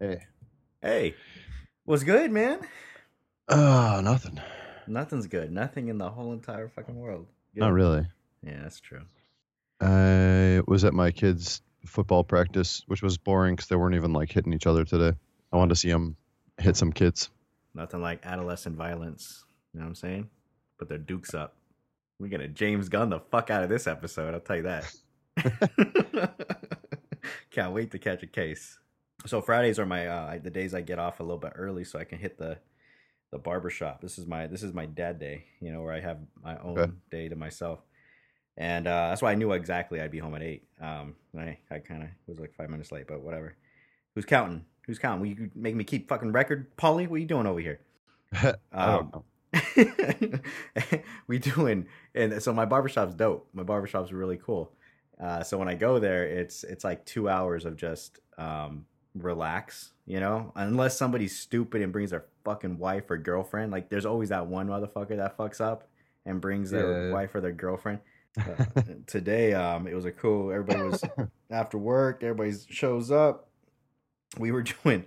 Hey. Hey, what's good, man? Oh, nothing. Nothing's good. Nothing in the whole entire fucking world. Good. Not really. Yeah, that's true. I was at my kids' football practice, which was boring because they weren't even like hitting each other today. I wanted to see them hit some kids. Nothing like adolescent violence. You know what I'm saying? Put their dukes up. We're gonna James Gunn the fuck out of this episode. I'll tell you that. Can't wait to catch a case. So Fridays are my uh, the days I get off a little bit early, so I can hit the the barber shop. This is my this is my dad day, you know, where I have my own Okay. day to myself, and uh, that's why I knew exactly I'd be home at eight. Um, I I kind of was like five minutes late, but whatever. Who's counting? Who's counting? Will you make me keep fucking record, Polly? What are you doing over here? I Um, don't know. we doing and so my barbershop's dope my barbershop's really cool uh, so when i go there it's it's like two hours of just um, relax you know? Unless somebody's stupid and brings their fucking wife or girlfriend. Like there's always that one motherfucker that fucks up and brings their Yeah. wife or their girlfriend. Uh, today um it was a cool everybody was after work everybody shows up. We were doing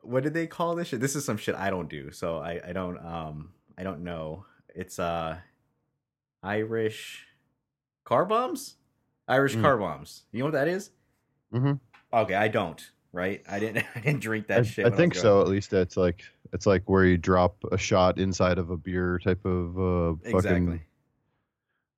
what did they call this shit? This is some shit i don't do so i i don't um i don't know. It's uh irish car bombs? Irish Mm. car bombs. You know what that is? Mhm. okay i don't right i didn't i didn't drink that I, shit I think was so. At least it's like it's like where you drop a shot inside of a beer type of uh, fucking. exactly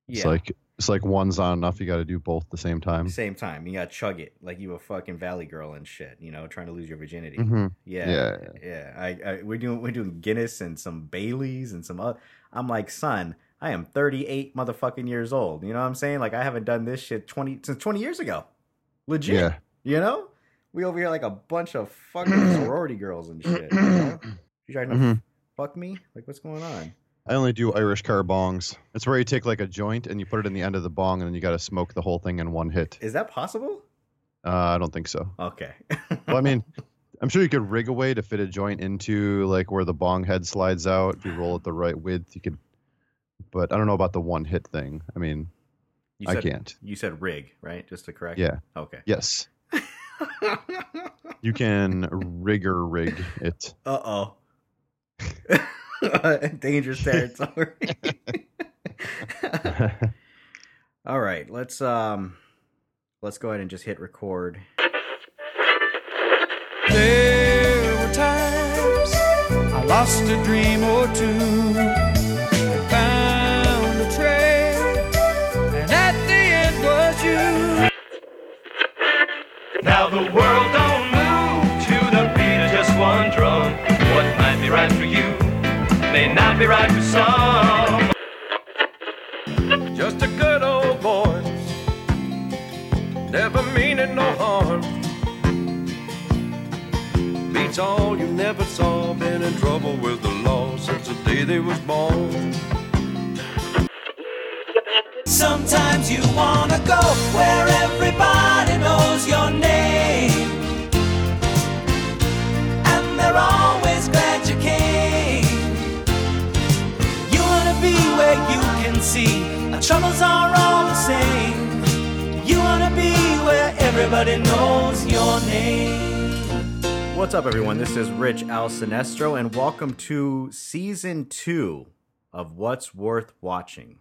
It's yeah like it's like one's not enough. You got to do both at the same time. same time you gotta chug it like you a fucking valley girl and shit you know trying to lose your virginity hmm Yeah, Yeah. yeah. I, I we're doing we're doing Guinness and some Baileys and some other. I'm like, son, I am 38 motherfucking years old. You know what I'm saying? Like I haven't done this shit 20 since 20 years ago. Legit. Yeah. You know? We over here like a bunch of fucking sorority girls and shit. You, know? you trying to Mhm. fuck me? Like what's going on? I only do Irish car bongs. It's where you take like a joint and you put it in the end of the bong, and then you got to smoke the whole thing in one hit. Is that possible? Uh, I don't think so. Okay. Well, I mean, I'm sure you could rig a way to fit a joint into like where the bong head slides out. If you roll it the right width, you could. But I don't know about the one hit thing. I mean, you I said, can't. You said rig, right? Just to correct. Yeah. Okay. Yes, you can rigger rig it. Uh oh. Dangerous territory. All right, let's um let's go ahead and just hit record. There were times I lost a dream or two Now the world don't move to the beat of just one drum. What might be right for you may not be right for some. Just a good old voice, never meaning no harm. Beats all you never saw. Been in trouble with the law since the day they was born. Sometimes you wanna go where everybody knows your name. And they're always glad you came. You wanna be where you can see our troubles are all the same. You wanna be where everybody knows your name. What's up everyone? This is Rich Al Sinestro and welcome to season 2 of What's Worth Watching.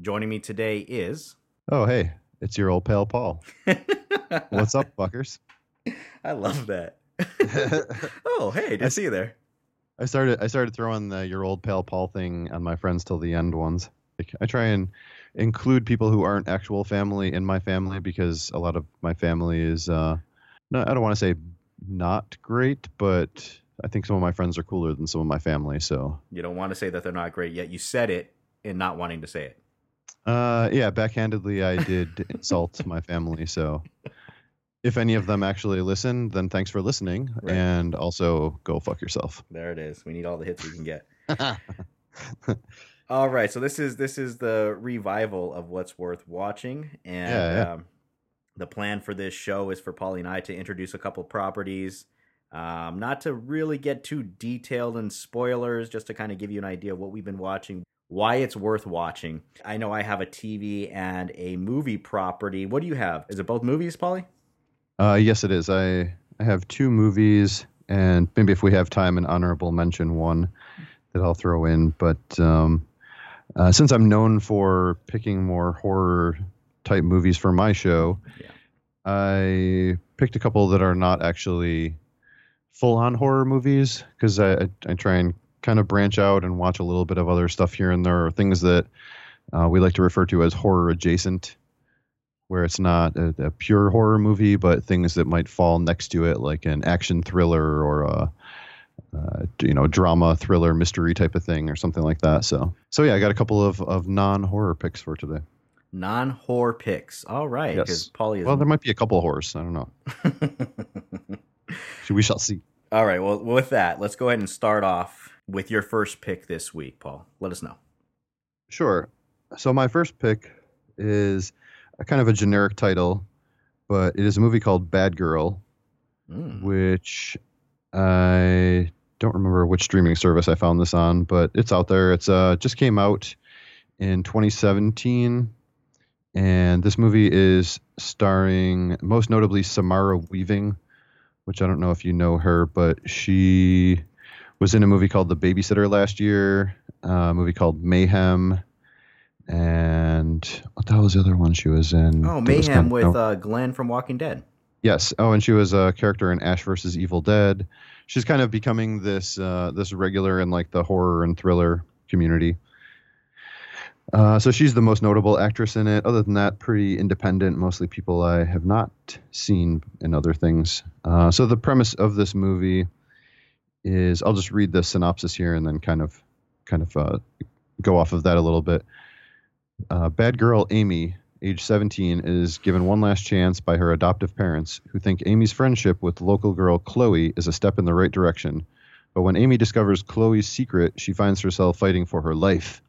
Joining me today is Oh, hey, it's your old pal Paul. What's up, fuckers? I love that. oh, hey, did I see you there. I started I started throwing the your old pal Paul thing on my friends till the end ones. Like, I try and include people who aren't actual family in my family because a lot of my family is uh no I don't want to say not great, but I think some of my friends are cooler than some of my family. So You don't want to say that they're not great yet. You said it in not wanting to say it. uh yeah, backhandedly I did insult my family. So if any of them actually listen, then thanks for listening, Right. and also go fuck yourself. There it is. We need all the hits we can get. All right, so this is this is the revival of what's worth watching, and Yeah, yeah. Um, the plan for this show is for Polly and I to introduce a couple properties, um, not to really get too detailed in spoilers, just to kind of give you an idea of what we've been watching, why it's worth watching. I know I have a TV and a movie property. What do you have? Is it both movies, Polly? Uh, yes, it is. I I have two movies. and maybe if we have time, an honorable mention one that I'll throw in. But um, uh, since I'm known for picking more horror type movies for my show, Yeah. I picked a couple that are not actually full on horror movies because I, I, I try and kind of branch out and watch a little bit of other stuff here and there, or things that uh, we like to refer to as horror adjacent, where it's not a, a pure horror movie, but things that might fall next to it, like an action thriller or a uh, you know drama thriller mystery type of thing or something like that. So so yeah, I got a couple of, of non horror picks for today. Non horror picks. All right, because Yes. Paulie is. Well, there might be a couple of horrors. I don't know. We shall see. All right. Well, with that, let's go ahead and start off with your first pick this week, Paul. Let us know. Sure. So my first pick is a kind of a generic title, but it is a movie called Bad Girl, Mm. which I don't remember which streaming service I found this on, but it's out there. It's uh just came out in 2017, and this movie is starring most notably Samara Weaving, which I don't know if you know her, but she was in a movie called The Babysitter last year, uh, a movie called Mayhem, and what the hell was the other one she was in? Oh, Mayhem with no. uh, Glenn from Walking Dead. Yes. Oh, and she was a character in Ash versus Evil Dead. She's kind of becoming this uh, this regular in like the horror and thriller community. Uh, so she's the most notable actress in it. Other than that, pretty independent. Mostly people I have not seen in other things. Uh, so the premise of this movie is I'll just read the synopsis here and then kind of kind of uh, go off of that a little bit. Uh, bad girl Amy, age 17, is given one last chance by her adoptive parents, who think Amy's friendship with local girl Chloe is a step in the right direction. But when Amy discovers Chloe's secret, she finds herself fighting for her life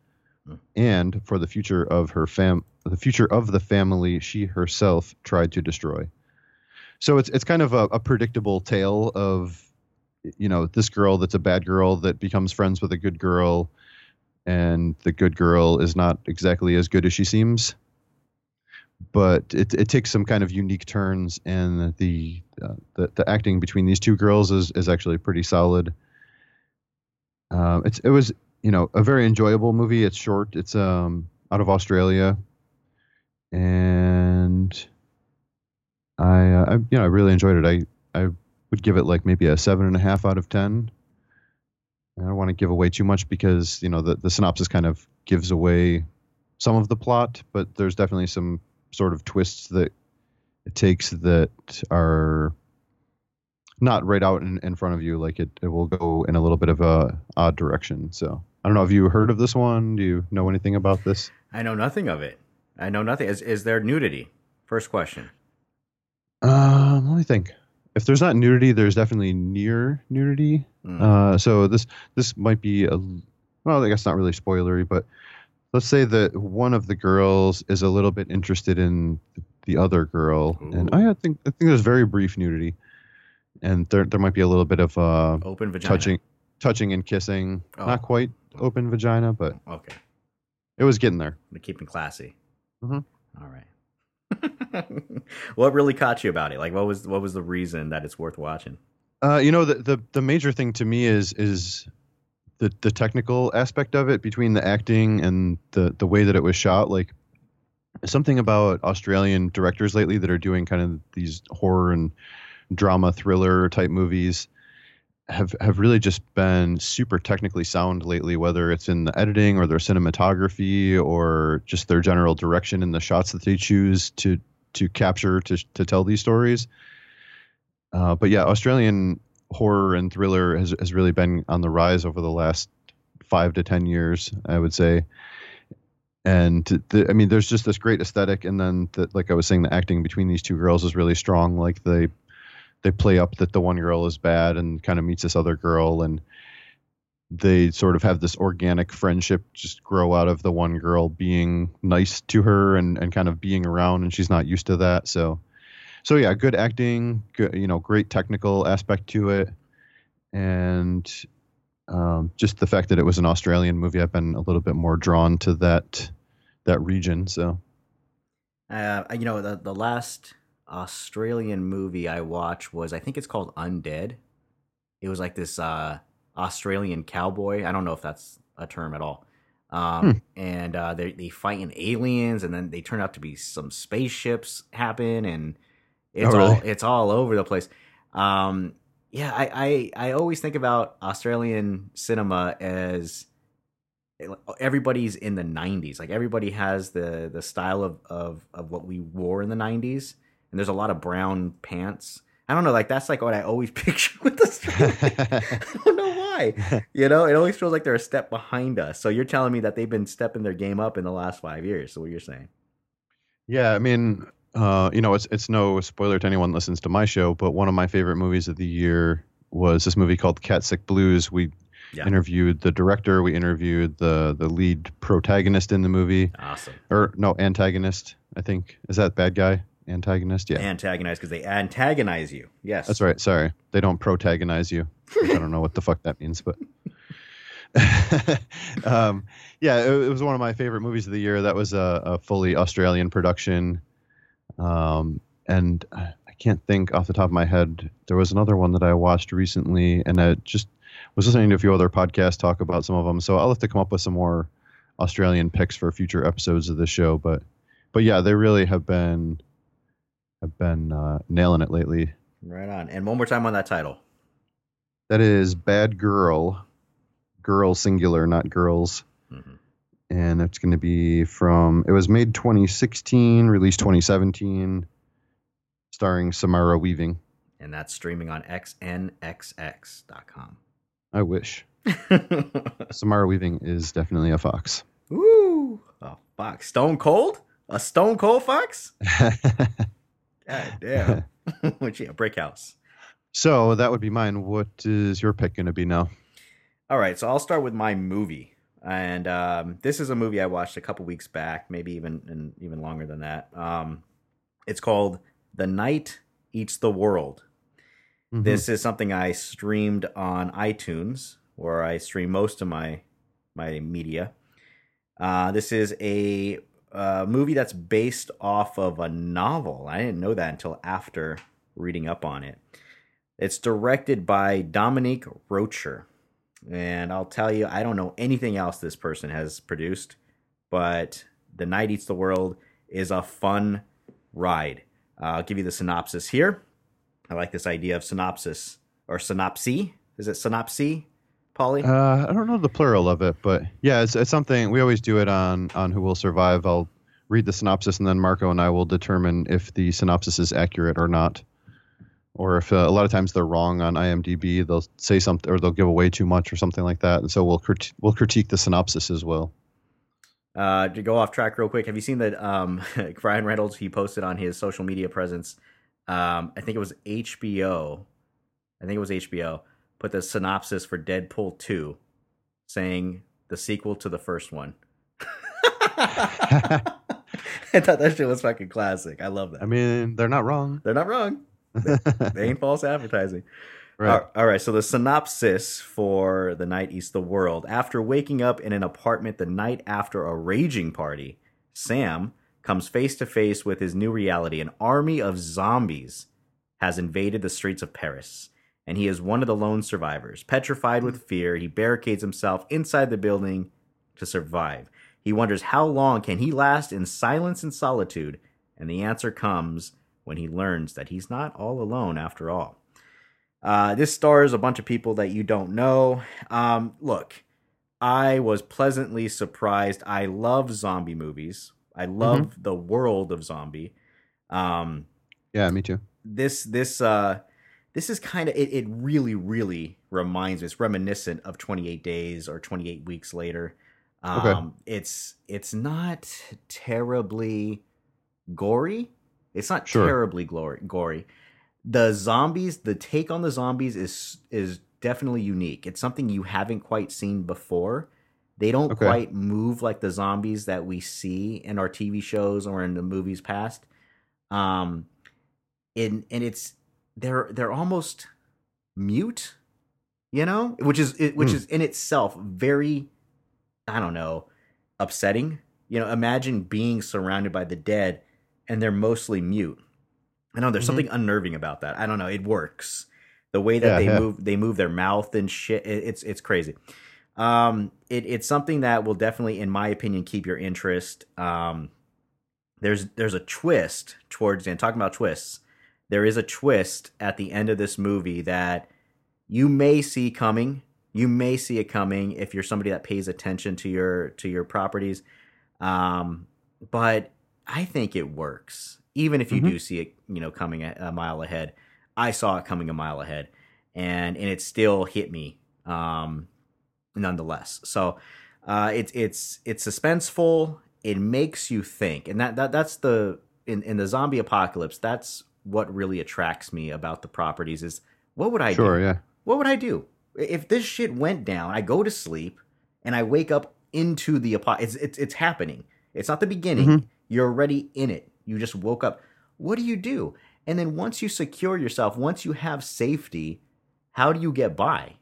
Hmm. and for the future of her fam, the future of the family she herself tried to destroy. So it's it's kind of a, a predictable tale of, you know, this girl that's a bad girl that becomes friends with a good girl, and the good girl is not exactly as good as she seems. But it, it takes some kind of unique turns and the, uh, the the acting between these two girls is, is actually pretty solid. Um, it's it was you know a very enjoyable movie. It's short. It's um out of australia. And i uh, I you know i really enjoyed it. I i would give it like maybe a seven and a half out of ten I don't want to give away too much because you know the, the synopsis kind of gives away some of the plot, but there's definitely some sort of twists that it takes that are not right out in, in front of you. Like it, it will go in a little bit of a odd direction. So I don't know. Have you heard of this one? Do you know anything about this? I know nothing of it. I know nothing. Is, is there nudity? First question. Um, let me think. If there's not nudity, there's definitely near nudity. Mm. Uh, so this this might be a well, I guess not really spoilery, but let's say that one of the girls is a little bit interested in the other girl, and I think I think there's very brief nudity, and there there might be a little bit of uh, Open vagina. touching touching and kissing, Oh. not quite open vagina, but Okay. it was getting there. We're keeping classy. Mhm. All right. what really caught you about it? Like, what was what was the reason that it's worth watching? Uh, you know, the, the the major thing to me is is the the technical aspect of it between the acting and the the way that it was shot. Like something about Australian directors lately that are doing kind of these horror and drama thriller type movies have have really just been super technically sound lately whether it's in the editing or their cinematography or just their general direction in the shots that they choose to to capture to to tell these stories uh, but yeah australian horror and thriller has, has really been on the rise over the last five to ten years i would say. And the, i mean there's just this great aesthetic and then the, like i was saying the acting between these two girls is really strong. Like they they play up that the one girl is bad and kind of meets this other girl and they sort of have this organic friendship just grow out of the one girl being nice to her and, and kind of being around and she's not used to that. So so yeah good acting good, you know great technical aspect to it and um, just the fact that it was an australian movie i've been a little bit more drawn to that that region so Uh, you know, the the last Australian movie I watched was I think it's called Undead. it was like this uh, Australian cowboy. I don't know if that's a term at all. Um, and uh, they they fighting aliens, and then they turn out to be some spaceships happen, and it's Oh, really? all it's all over the place. Um, yeah, I, I I always think about Australian cinema as everybody's in the 90s like everybody has the the style of of of what we wore in the 90s and there's a lot of brown pants i don't know like that's like what i always picture with Australia. i don't know why you know it always feels like they're a step behind us so you're telling me that they've been stepping their game up in the last five years so what you're saying Yeah, I mean, uh, you know, it's it's no spoiler to anyone listens to my show, but one of my favorite movies of the year was this movie called Cat Sick Blues. We Yeah. interviewed the director, we interviewed the the lead protagonist in the movie, awesome or no, antagonist. I think is that bad guy antagonist. Yeah, antagonize because they antagonize you yes that's right. Sorry, they don't protagonize you. I don't know what the fuck that means, but. um, yeah, it, it was one of my favorite movies of the year. That was a, a fully Australian production. Um, and I can't think off the top of my head. There was another one that I watched recently, and I just was listening to a few other podcasts talk about some of them. So I'll have to come up with some more Australian picks for future episodes of the show. But, but yeah, they really have been have been uh, nailing it lately. right on and one more time on that title That is Bad Girl, girl singular, not girls. And it's going to be from, it was made 2016, released 2017, starring Samara Weaving. and that's streaming on xnxx.com I wish. Samara Weaving is definitely a fox. Ooh, a fox. Stone cold? A stone cold fox? God damn. Which, yeah, brick house. so that would be mine. What is your pick going to be now? All right, so I'll start with my movie. And um, this is a movie I watched a couple weeks back, maybe even and even longer than that. Um, it's called The Night Eats the World. Mhm. This is something I streamed on iTunes, where I stream most of my my media. Uh, this is a uh, movie that's based off of a novel. I didn't know that until after reading up on it. It's directed by Dominique Rocher, and I'll tell you, I don't know anything else this person has produced, but The Night Eats the World is a fun ride. Uh, I'll give you the synopsis here. I like this idea of synopsis or synopsy. Is it synopsy, Polly? Uh, I don't know the plural of it, but yeah, it's, it's something we always do it on on Who Will Survive. I'll read the synopsis, and then Marco and I will determine if the synopsis is accurate or not, or if uh, a lot of times they're wrong on IMDb. They'll say something, or they'll give away too much, or something like that, and so we'll crit- we'll critique the synopsis as well. Uh, to go off track real quick, have you seen that um, Ryan Reynolds he posted on his social media presence? Um, I think it was HBO. I think it was HBO. Put the synopsis for Deadpool two, saying the sequel to the first one. I thought that shit was fucking classic. I love that. I mean, they're not wrong. They're not wrong. They ain't false advertising. right. All- all right, so the synopsis for The Night Eats the World. After waking up in an apartment the night after a raging party, Sam comes face to face with his new reality. An army of zombies has invaded the streets of Paris, and he is one of the lone survivors. Petrified with fear, he barricades himself inside the building to survive. He wonders how long can he last in silence and solitude, and the answer comes when he learns that he's not all alone after all. Uh, this stars a bunch of people that you don't know. Um, look, I was pleasantly surprised. I love zombie movies. I love the world of zombie. Um, Yeah, me too. this this uh, this is kind of it, it. Really, really reminds me. It's reminiscent of Twenty Eight Days or Twenty Eight Weeks Later. Um, Okay. It's it's not terribly gory. It's not Sure. terribly glory, gory. The zombies, the take on the zombies is is definitely unique. It's something you haven't quite seen before. They don't Okay. quite move like the zombies that we see in our TV shows or in the movies past. Um, and and it's they're they're almost mute, you know, which is it, which Hmm. is in itself very, I don't know, upsetting. You know, imagine being surrounded by the dead and they're mostly mute. I know there's Mhm. something unnerving about that. I don't know. It works. The way that Yeah, they yeah. move, they move their mouth and shit. it- it's it's crazy. Um, it, it's something that will definitely, in my opinion, keep your interest. Um, there's there's a twist towards and talking about twists. There is a twist at the end of this movie that you may see coming. You may see it coming if you're somebody that pays attention to your to your properties. Um, but I think it works, even if you Mhm. do see it, you know, coming a, a mile ahead. I saw it coming a mile ahead, and and it still hit me, um, nonetheless. So, uh, it's it's it's suspenseful. It makes you think, and that, that that's the in in the zombie apocalypse. That's what really attracts me about the properties. Is what would I do? Sure, yeah. what would I do if this shit went down? I go to sleep and I wake up into the apo- it's it's it's happening. It's not the beginning. Mhm. You're already in it. You just woke up. What do you do? And then once you secure yourself, once you have safety, how do you get by?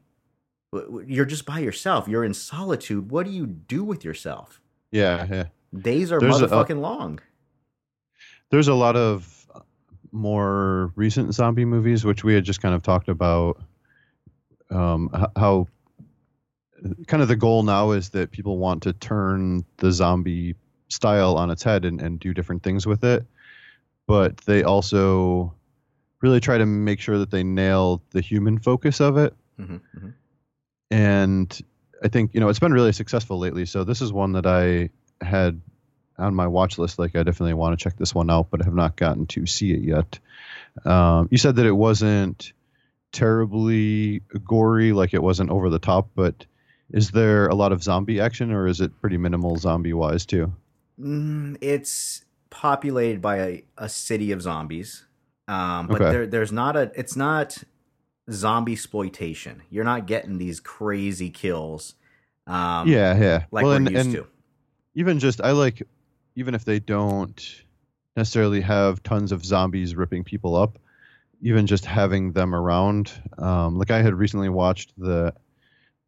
You're just by yourself. You're in solitude. What do you do with yourself? Yeah, yeah. Days are There's a- motherfucking long. There's a lot of more recent zombie movies, which we had just kind of talked about. Um, how kind of the goal now is that people want to turn the zombie style on its head and, and do different things with it, but they also really try to make sure that they nail the human focus of it. Mhm, mhm. and I think you know it's been really successful lately. So this is one that I had on my watch list. Like I definitely want to check this one out, but I have not gotten to see it yet. Um, you said that it wasn't terribly gory, like it wasn't over the top, but is there a lot of zombie action, or is it pretty minimal zombie wise too? Mm, it's populated by a, a city of zombies, um, but Okay. there, there's not a. It's not zombie exploitation. You're not getting these crazy kills. Um, yeah, yeah. like well, we're and, used and to. even just I like even if they don't necessarily have tons of zombies ripping people up, even just having them around. Um, like I had recently watched the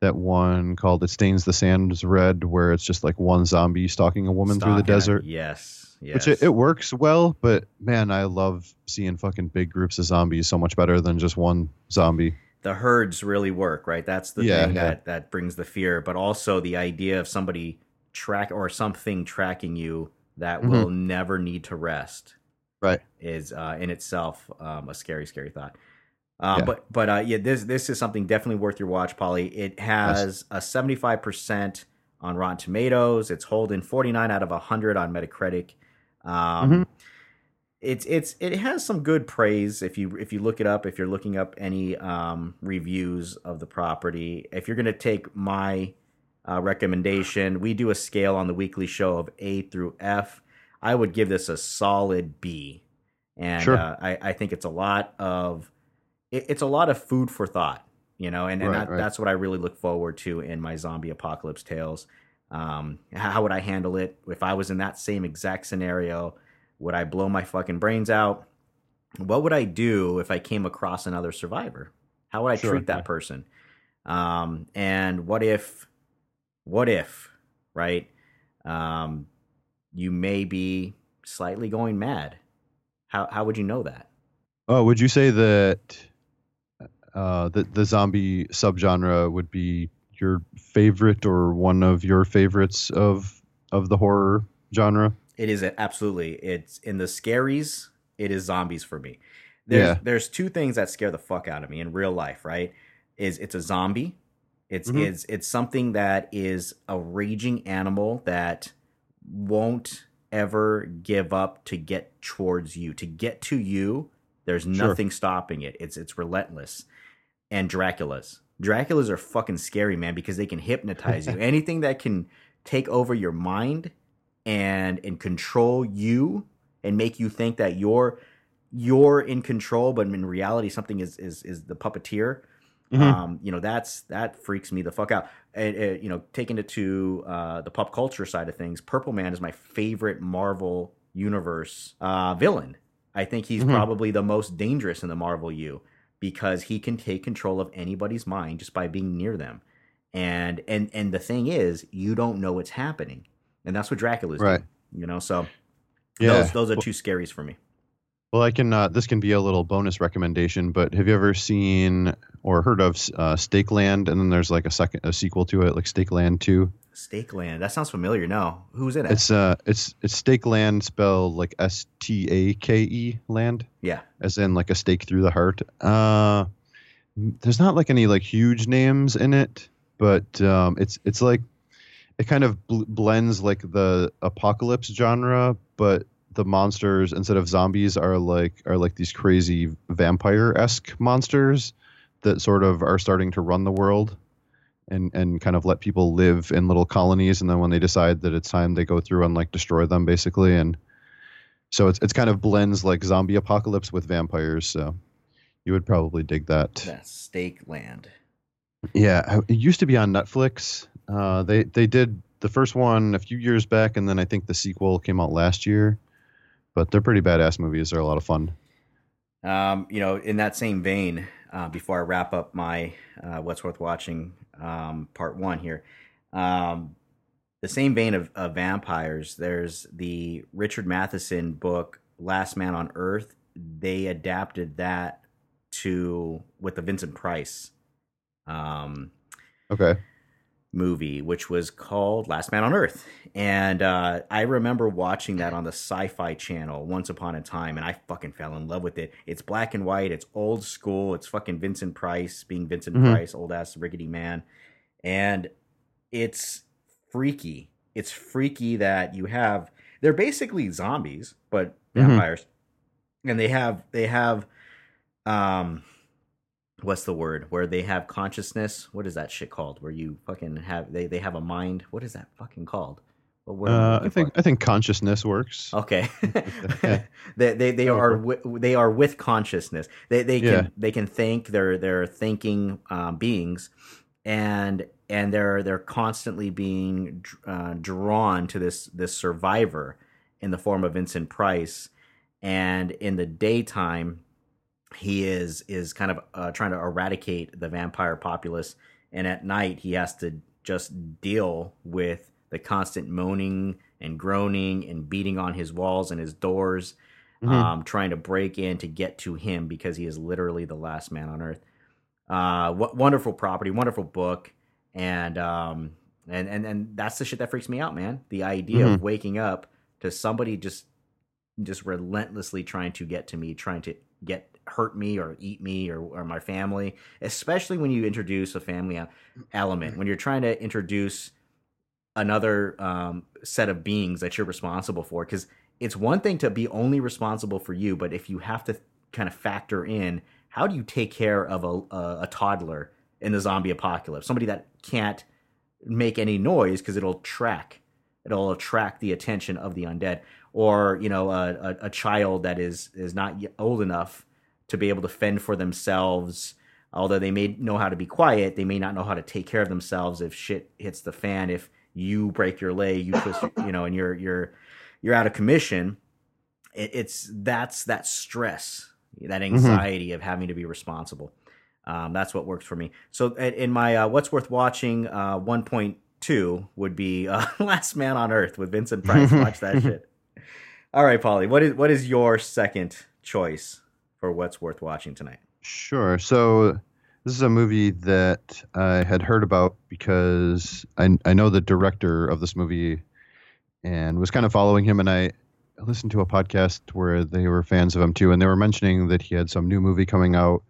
that one called "It Stains the Sands Red," where it's just like one zombie stalking a woman through the Stalking it. desert. Yes, yes. Which it, it works well, but man, I love seeing fucking big groups of zombies so much better than just one zombie. the herds really work, right? That's the Yeah, thing yeah. that that brings the fear, but also the idea of somebody track or something tracking you that Mhm. will never need to rest. Right. is uh, in itself um, a scary, scary thought. Um, Yeah. But but uh, yeah, this this is something definitely worth your watch, Polly. It has a seventy five percent on Rotten Tomatoes. It's holding forty nine out of hundred on Metacritic. Um, Mhm. It's it's it has some good praise if you if you look it up if you're looking up any um, reviews of the property. If you're gonna take my uh, recommendation, we do a scale on the weekly show of A through F. I would give this a solid B, and Sure. uh, I, I think it's a lot of it, it's a lot of food for thought, you know, and, and Right, that, right. that's what I really look forward to in my zombie apocalypse tales. Um, how, would I handle it if I was in that same exact scenario? Would I blow my fucking brains out? What would I do if I came across another survivor? How would I Sure, treat that yeah. person? Um, and what if, what if, right? Um, you may be slightly going mad. How how would you know that? Oh, would you say that uh, the the zombie subgenre would be your favorite or one of your favorites of of the horror genre? It is absolutely. It's in the scaries. It is zombies for me. There's Yeah. there's two things that scare the fuck out of me in real life. Right? Is it's a zombie. It's Mhm. it's it's something that is a raging animal that won't ever give up to get towards you. To get to you, there's Sure. nothing stopping it. It's it's relentless. And Draculas. Draculas are fucking scary, man, because they can hypnotize you. Anything that can take over your mind and and control you and make you think that you're you're in control, but in reality something is is is the puppeteer. Mhm. Um, you know, that's that freaks me the fuck out. And, you know, taking it to uh, the pop culture side of things, Purple Man is my favorite Marvel universe uh, villain. I think he's Mhm. probably the most dangerous in the Marvel U because he can take control of anybody's mind just by being near them. And and and the thing is, you don't know what's happening, and that's what Dracula's Right. do. You know, so Yeah. those those are Well- two scaries for me. Well, I can. Uh, this can be a little bonus recommendation, but have you ever seen or heard of uh, Stake Land? And then there's like a second, a sequel to it, like Stake Land Two. Stake Land. That sounds familiar. No, who's in it? It's uh, it's it's Stake Land spelled like S T A K E land, yeah. as in like a stake through the heart. Uh, there's not like any like huge names in it, but um, it's it's like it kind of bl- blends like the apocalypse genre, but the monsters instead of zombies are like are like these crazy vampire esque monsters that sort of are starting to run the world and and kind of let people live in little colonies and then when they decide that it's time they go through and like destroy them basically and so it's it's kind of blends like zombie apocalypse with vampires so you would probably dig that. Stake Land. yeah it used to be on netflix. Uh they they did the first one a few years back and then i think the sequel came out last year but they're pretty badass movies. They're a lot of fun. Um, you know, in that same vein, uh, before I wrap up my uh, what's worth watching um, part one here, um, the same vein of, of vampires. There's the Richard Matheson book Last Man on Earth. They adapted that to with the Vincent Price um, okay movie, which was called Last Man on Earth. And uh, I remember watching that on the Sci Fi channel once upon a time, and I fucking fell in love with it. It's black and white, it's old school, it's fucking Vincent Price being Vincent Mhm. Price, old ass rickety man. And it's freaky. It's freaky that you have, they're basically zombies, but Mhm. vampires. And they have, they have, um, what's the word? Where they have consciousness? What is that shit called? Where you fucking have they, they have a mind? What is that fucking called? What word uh, i think for? i think consciousness works. Okay. They they, they are wi- they are with consciousness. They they can Yeah. they can think they're they're thinking um, beings and and they're they're constantly being uh, drawn to this this survivor in the form of Vincent Price. And in the daytime he is is kind of uh, trying to eradicate the vampire populace. And at night he has to just deal with the constant moaning and groaning and beating on his walls and his doors Mhm. um, trying to break in to get to him because he is literally the last man on earth. Uh, w- wonderful property wonderful book. And um and and and that's the shit that freaks me out man. The idea of waking up to somebody just just relentlessly trying to get to me trying to get hurt me or eat me or, or my family especially when you introduce a family element when you're trying to introduce another um, set of beings that you're responsible for because it's one thing to be only responsible for you but if you have to kind of factor in how do you take care of a, a, a toddler in the zombie apocalypse? Somebody that can't make any noise because it'll track it'll attract the attention of the undead. Or you know a, a, a child that is is not yet old enough to be able to fend for themselves. Although they may know how to be quiet they may not know how to take care of themselves if shit hits the fan if you break your leg you twist you know and you're you're you're out of commission. It, it's that's that stress that anxiety of having to be responsible. Um, that's what works for me. So in my uh, what's worth watching uh, 1.2 would be uh, last man on earth with vincent price. Watch that shit. All right polly what is what is your second choice for what's worth watching tonight Sure. So this is a movie that I had heard about because I I know the director of this movie and was kind of following him and I listened to a podcast where they were fans of him too and they were mentioning that he had some new movie coming out.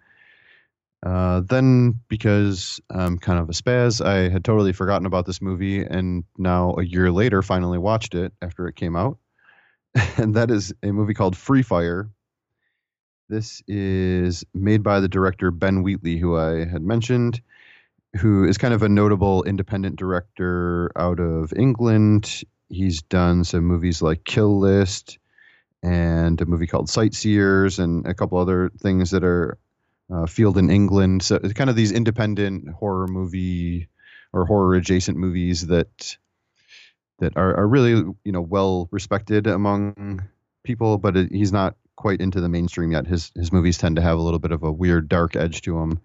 Uh, then because I'm kind of a spaz, I had totally forgotten about this movie and now a year later finally watched it after it came out. And that is a movie called Free Fire this is made by the director Ben Wheatley, who I had mentioned, who is kind of a notable independent director out of England. He's done some movies like Kill List and a movie called Sightseers and a couple other things that are uh, field in England. So it's kind of these independent horror movie or horror adjacent movies that that are, are really you know well respected among people, but it, he's not quite into the mainstream yet. His his movies tend to have a little bit of a weird dark edge to them.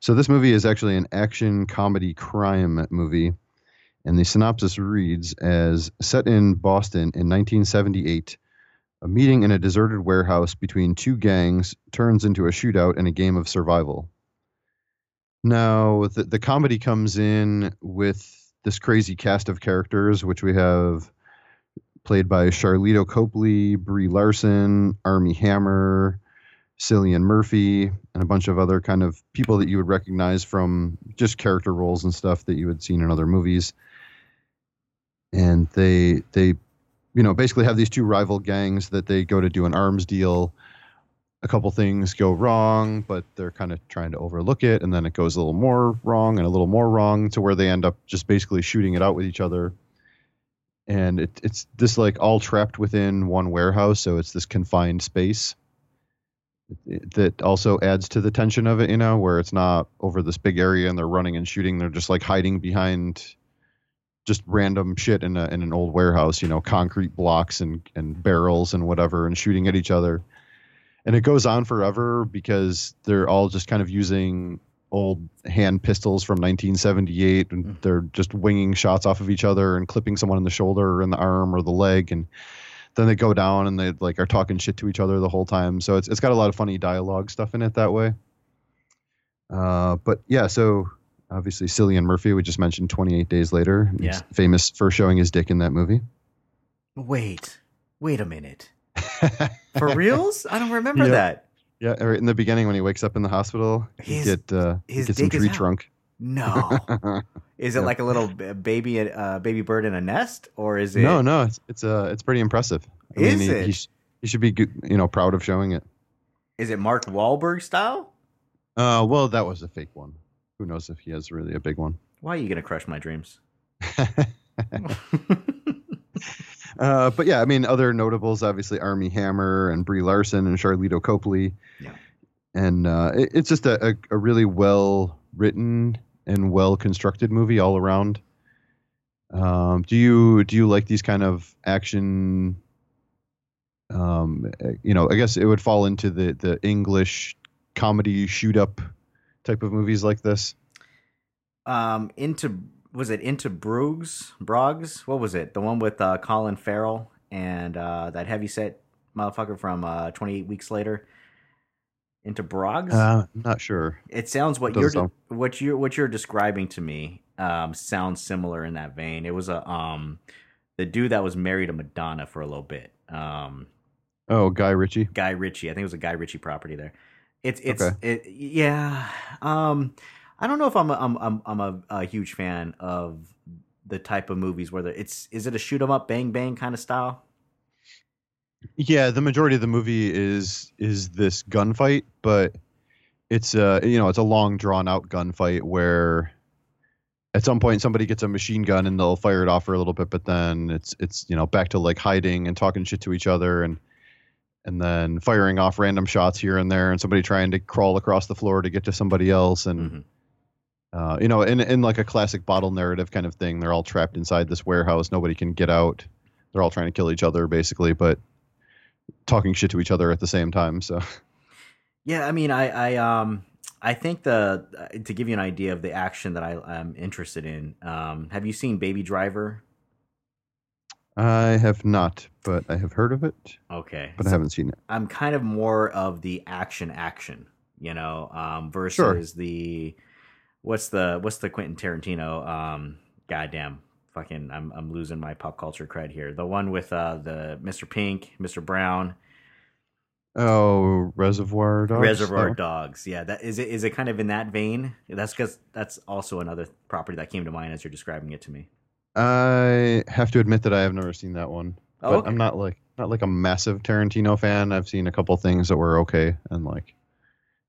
So this movie is actually an action comedy crime movie, and the synopsis reads as set in Boston in 1978. A meeting in a deserted warehouse between two gangs turns into a shootout and a game of survival. Now, the, the comedy comes in with this crazy cast of characters, which we have played by Sharlto Copley, Brie Larson, Armie Hammer, Cillian Murphy, and a bunch of other kind of people that you would recognize from just character roles and stuff that you had seen in other movies. And they they you know basically have these two rival gangs that they go to do an arms deal. A couple things go wrong, but they're kind of trying to overlook it, and then it goes a little more wrong and a little more wrong to where they end up just basically shooting it out with each other and it, it's this like all trapped within one warehouse so it's this confined space. That also adds to the tension of it you know where it's not over this big area and they're running and shooting. They're just like hiding behind just random shit in, a, in an old warehouse you know concrete blocks and, and barrels and whatever and shooting at each other. And it goes on forever because they're all just kind of using old hand pistols from 1978 and Mm. they're just winging shots off of each other and clipping someone in the shoulder or in the arm or the leg and then they go down and they like are talking shit to each other the whole time so it's, it's got a lot of funny dialogue stuff in it that way uh, but yeah so obviously Cillian Murphy we just mentioned 28 days later Yeah. famous for showing his dick in that movie Wait, wait a minute. For reals? I don't remember Yeah. that. Yeah right in the beginning when he wakes up in the hospital he get uh, his gets some tree trunk No. Is it Yeah. like a little baby uh, baby bird in a nest, or is it? No, no, it's it's uh it's pretty impressive. I Is he, it? He, he should be good, you know proud of showing it. Is it Mark Wahlberg style? Uh, well, that was a fake one. Who knows if he has really a big one? Why are you gonna crush my dreams? uh, but yeah, I mean, other notables obviously Armie Hammer and Brie Larson and Sharlto Copley. Yeah. And uh, it, it's just a, a, a really well written and well constructed movie all around. Um, do you do you like these kind of action? Um, you know, I guess it would fall into the the English comedy shoot up type of movies like this. um, into was it into Broogs Brogs? What was it? The one with uh, Colin Farrell and uh, that heavy set motherfucker from uh, Twenty Eight Weeks Later. Into Brogs. Uh, I'm not sure. It sounds what Doesn't you're sound- what you what you're describing to me um, sounds similar in that vein. It was a um the dude that was married to Madonna for a little bit. Um, Oh, Guy Ritchie. Guy Ritchie. I think it was a Guy Ritchie property there. It's it's Okay. it yeah. Um, I don't know if I'm a, I'm I'm, I'm a, a huge fan of the type of movies where the, it's is it a shoot 'em up bang bang kind of style? Yeah, the majority of the movie is is this gunfight, but it's uh you know it's a long drawn out gunfight where at some point somebody gets a machine gun and they'll fire it off for a little bit, but then it's it's you know back to like hiding and talking shit to each other and and then firing off random shots here and there and somebody trying to crawl across the floor to get to somebody else and Mhm. Uh, you know in in like a classic bottle narrative kind of thing they're all trapped inside this warehouse. Nobody can get out. They're all trying to kill each other basically but talking shit to each other at the same time so. Yeah, I mean, I, I, um, I think the to give you an idea of the action that I, I'm interested in. Um, have you seen Baby Driver? i have not but i have heard of it Okay, but i haven't seen it. I'm kind of more of the action action, you know, um, versus the what's the what's the Quentin Tarantino? Um, goddamn, fucking, I'm I'm losing my pop culture cred here. The one with uh the Mr. Pink, Mr. Brown, oh reservoir dogs Reservoir Oh. Dogs. Yeah, that is it. Is it kind of in that vein? That's because that's also another property that came to mind as you're describing it to me. i have to admit that i have never seen that one Oh, but okay. i'm not like not like a massive tarantino fan i've seen a couple things that were okay and like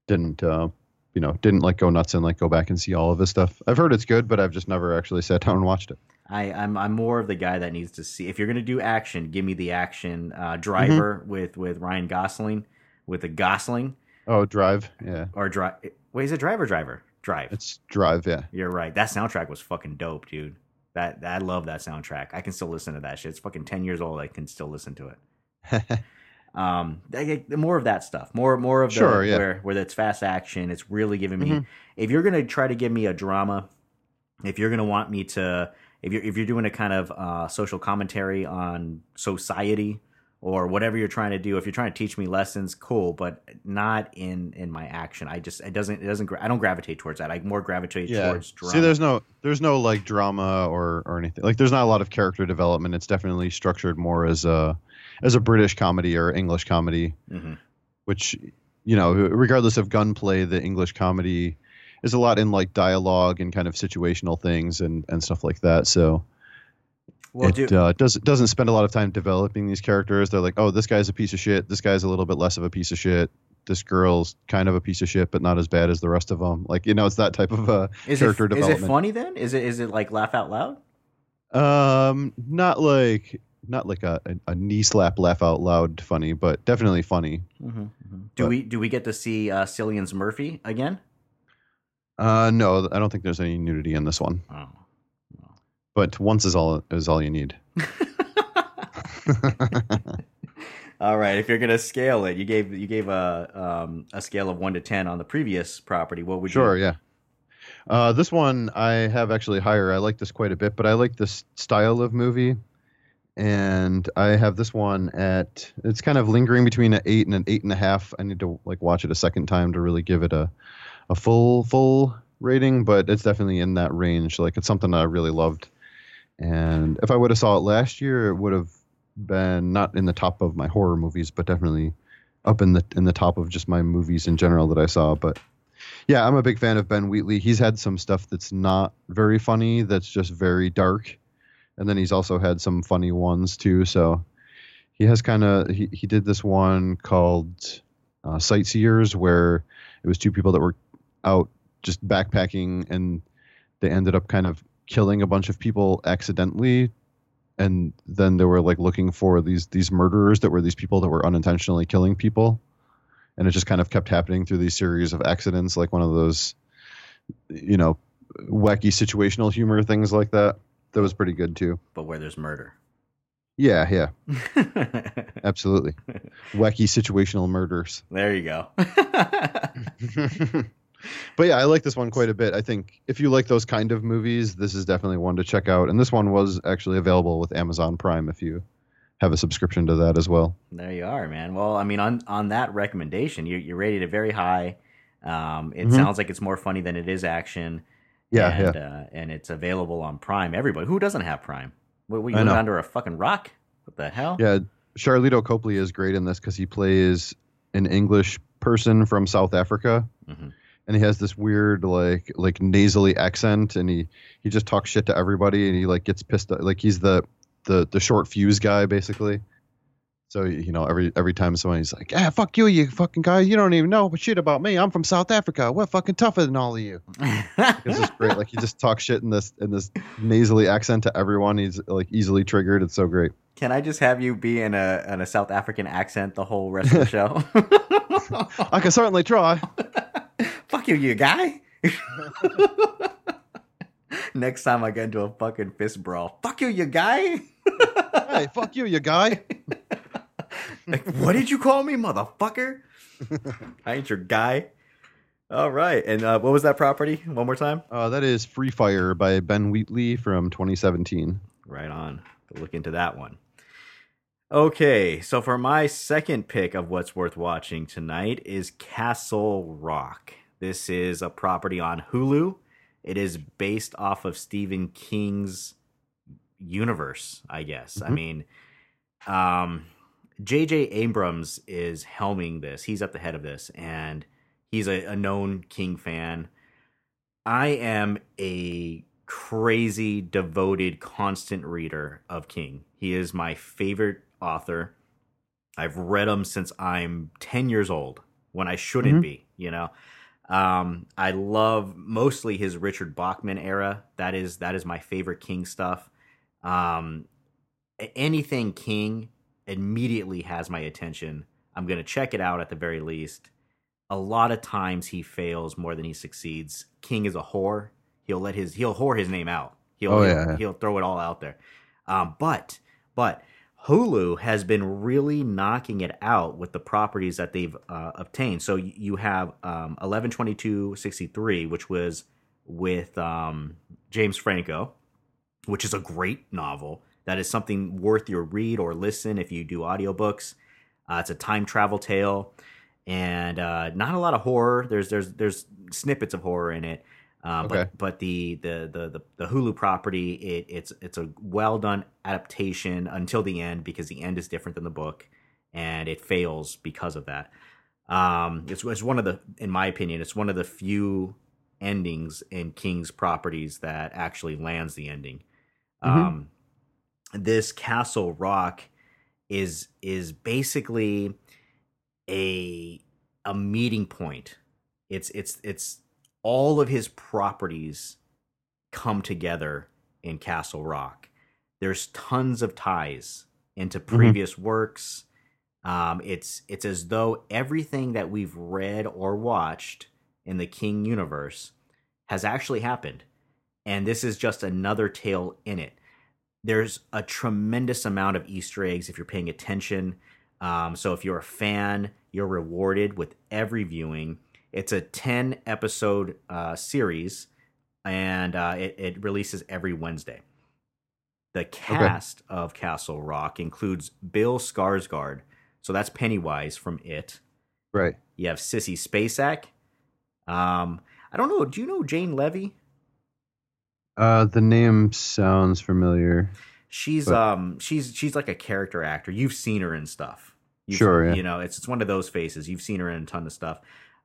didn't uh you know didn't like go nuts and like go back and see all of his stuff i've heard it's good but i've just never actually sat down and watched it I, I'm I'm more of the guy that needs to see. If you're gonna do action, give me the action. Uh, Driver with with Ryan Gosling, with the Gosling oh drive yeah or drive. Wait, is it Driver? Driver? Drive. it's drive yeah You're right. That soundtrack was fucking dope, dude. That I love that soundtrack. I can still listen to that shit. It's fucking ten years old. I can still listen to it. Um, I- I- more of that stuff. More more of the Sure, yeah. where where it's fast action. It's really giving me. Mhm. If you're gonna try to give me a drama, if you're gonna want me to, if you're if you're doing a kind of uh, social commentary on society or whatever you're trying to do. If you're trying to teach me lessons, cool, but not in in my action. I just it doesn't it doesn't I don't gravitate towards that. I more gravitate Yeah. towards drama. See, there's no there's no like drama or or anything. Like there's not a lot of character development. It's definitely structured more as a as a British comedy or English comedy, Mhm. which you know, regardless of gunplay, the English comedy is a lot in like dialogue and kind of situational things and and stuff like that. So Well, it do, uh, does doesn't spend a lot of time developing these characters. They're like, oh, this guy's a piece of shit. This guy's a little bit less of a piece of shit. This girl's kind of a piece of shit, but not as bad as the rest of them. Like you know, it's that type of a is character it, is development. it funny then? Is it is it like laugh out loud? Um, not like not like a, a, a knee slap, laugh out loud funny, but definitely funny. Mm-hmm. Do But- we do we get to see uh, Cillian's Murphy again? Uh, no, I don't think there's any nudity in this one. Oh. But once is all is all you need. All right. If you're gonna scale it, you gave you gave a um, a scale of one to ten on the previous property. What would Sure, you? yeah. Uh, this one I have actually higher. I like this quite a bit, but I like this style of movie, and I have this one at. It's kind of lingering between an eight and an eight and a half. I need to like watch it a second time to really give it a, a full full rating, but it's definitely in that range. Like it's something I really loved, and if I would have saw it last year, it would have been not in the top of my horror movies, but definitely up in the in the top of just my movies in general that I saw. But yeah, I'm a big fan of Ben Wheatley. He's had some stuff that's not very funny, that's just very dark, and then he's also had some funny ones too. So he has kind of he he did this one called uh, Sightseers, where it was two people that were out just backpacking, and they ended up kind of killing a bunch of people accidentally. And then they were like looking for these these murderers that were these people that were unintentionally killing people. And it just kind of kept happening through these series of accidents like one of those you know wacky situational humor things like that that was pretty good too But where there's murder. yeah yeah absolutely wacky situational murders there you go. but yeah i like this one quite a bit i think if you like those kind of movies this is definitely one to check out and this one was actually available with amazon prime if you have a subscription to that as well There you are, man. Well, I mean, on on that recommendation, you you rated it very high. Um, it Mhm. sounds like it's more funny than it is action. Yeah and, yeah Uh, and it's available on Prime. Everybody who doesn't have Prime, what, what you live under a fucking rock? What the hell? Yeah, Sharlto Copley is great in this because he plays an English person from South Africa, Mhm. and he has this weird like like nasally accent, and he he just talks shit to everybody, and he like gets pissed. At, Like he's the the the short fuse guy basically. So you know every every time somebody's like, "Ah, fuck you, you fucking guy, you don't even know shit about me. I'm from South Africa. We're fucking tougher than all of you." It's just great. Like he just talks shit in this in this nasally accent to everyone. He's like easily triggered. It's so great. Can I just have you be in a in a South African accent the whole rest of the show? I can certainly try. Fuck you, you guy. Next time I get into a fucking fist brawl, fuck you, you guy. hey, fuck you, you guy. Like, what did you call me, motherfucker? I ain't your guy. All right, and uh, what was that property? One more time. Uh, that is Free Fire by Ben Wheatley from 2017. Right on. Look into that one. Okay, so for my second pick of what's worth watching tonight is Castle Rock. This is a property on Hulu. It is based off of Stephen King's universe, I guess. I Mhm. mean, um, J.J. Abrams is helming this. He's at the head of this, and he's a, a known King fan. I am a crazy, devoted, constant reader of King. He is my favorite author. I've read him since I'm 10 years old when I shouldn't Mhm. be, you know. Um, I love mostly his Richard Bachman era. That is that is my favorite King stuff. Um, anything King immediately has my attention. I'm going to check it out at the very least. A lot of times he fails more than he succeeds. King is a whore. He'll let his he'll whore his name out. He'll Oh, he'll, yeah, yeah. he'll throw it all out there. Um, but but Hulu has been really knocking it out with the properties that they've uh, obtained. So you have um, 112263, which was with um, James Franco, which is a great novel. That is something worth your read or listen if you do audiobooks. Uh, it's a time travel tale, and uh, not a lot of horror. There's there's there's snippets of horror in it, uh, Okay. but but the, the the the the Hulu property it, it's it's a well done adaptation until the end because the end is different than the book, and it fails because of that. Um, it's it's one of the in my opinion it's one of the few endings in King's properties that actually lands the ending. Mhm. Um, this Castle Rock is is basically a a meeting point. It's it's it's all of his properties come together in Castle Rock. There's tons of ties into previous works. Um, it's it's as though everything that we've read or watched in the King universe has actually happened, and this is just another tale in it. There's a tremendous amount of Easter eggs if you're paying attention. Um, so if you're a fan, you're rewarded with every viewing. It's a 10 episode uh, series, and uh, it, it releases every Wednesday. The cast of Castle Rock includes Bill Skarsgård, so that's Pennywise from It. Right. You have Sissy Spacek. Um, I don't know. Do you know Jane Levy? Uh, the name sounds familiar. She's But- um she's she's like a character actor. You've seen her in stuff. You've, Sure, yeah. You know, it's it's one of those faces. You've seen her in a ton of stuff.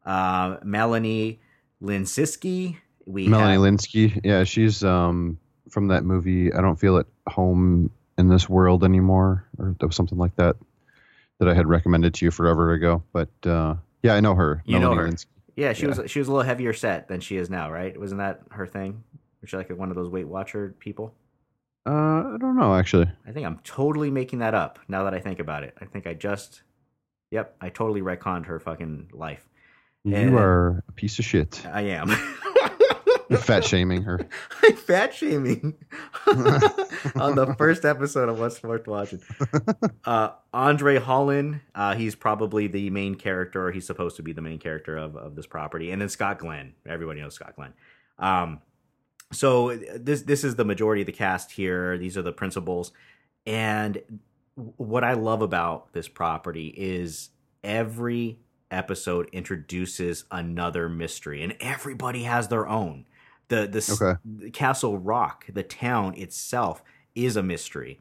Uh, Melanie Lynskey. We Melanie have, Lynskey. Yeah, she's um from that movie. I don't feel at home in this world anymore, or something like that that I had recommended to you forever ago. But uh, yeah, I know her. You know her. Lynskey. Yeah, she Yeah. was she was a little heavier set than she is now, right? Wasn't that her thing? She like one of those Weight Watcher people? Uh, I don't know actually. I think I'm totally making that up now that I think about it. I think I just, yep, I totally retconned her fucking life. You And- are a piece of shit. I am. You're fat shaming her. I'm fat shaming on the first episode of What's Worth Watching. Uh, Andre Holland, uh, he's probably the main character, or he's supposed to be the main character of, of this property. And then Scott Glenn. Everybody knows Scott Glenn. Um, so this this is the majority of the cast here. These are the principals. And what I love about this property is every episode introduces another mystery, and everybody has their own. The the, Okay. Castle Rock, the town itself, is a mystery,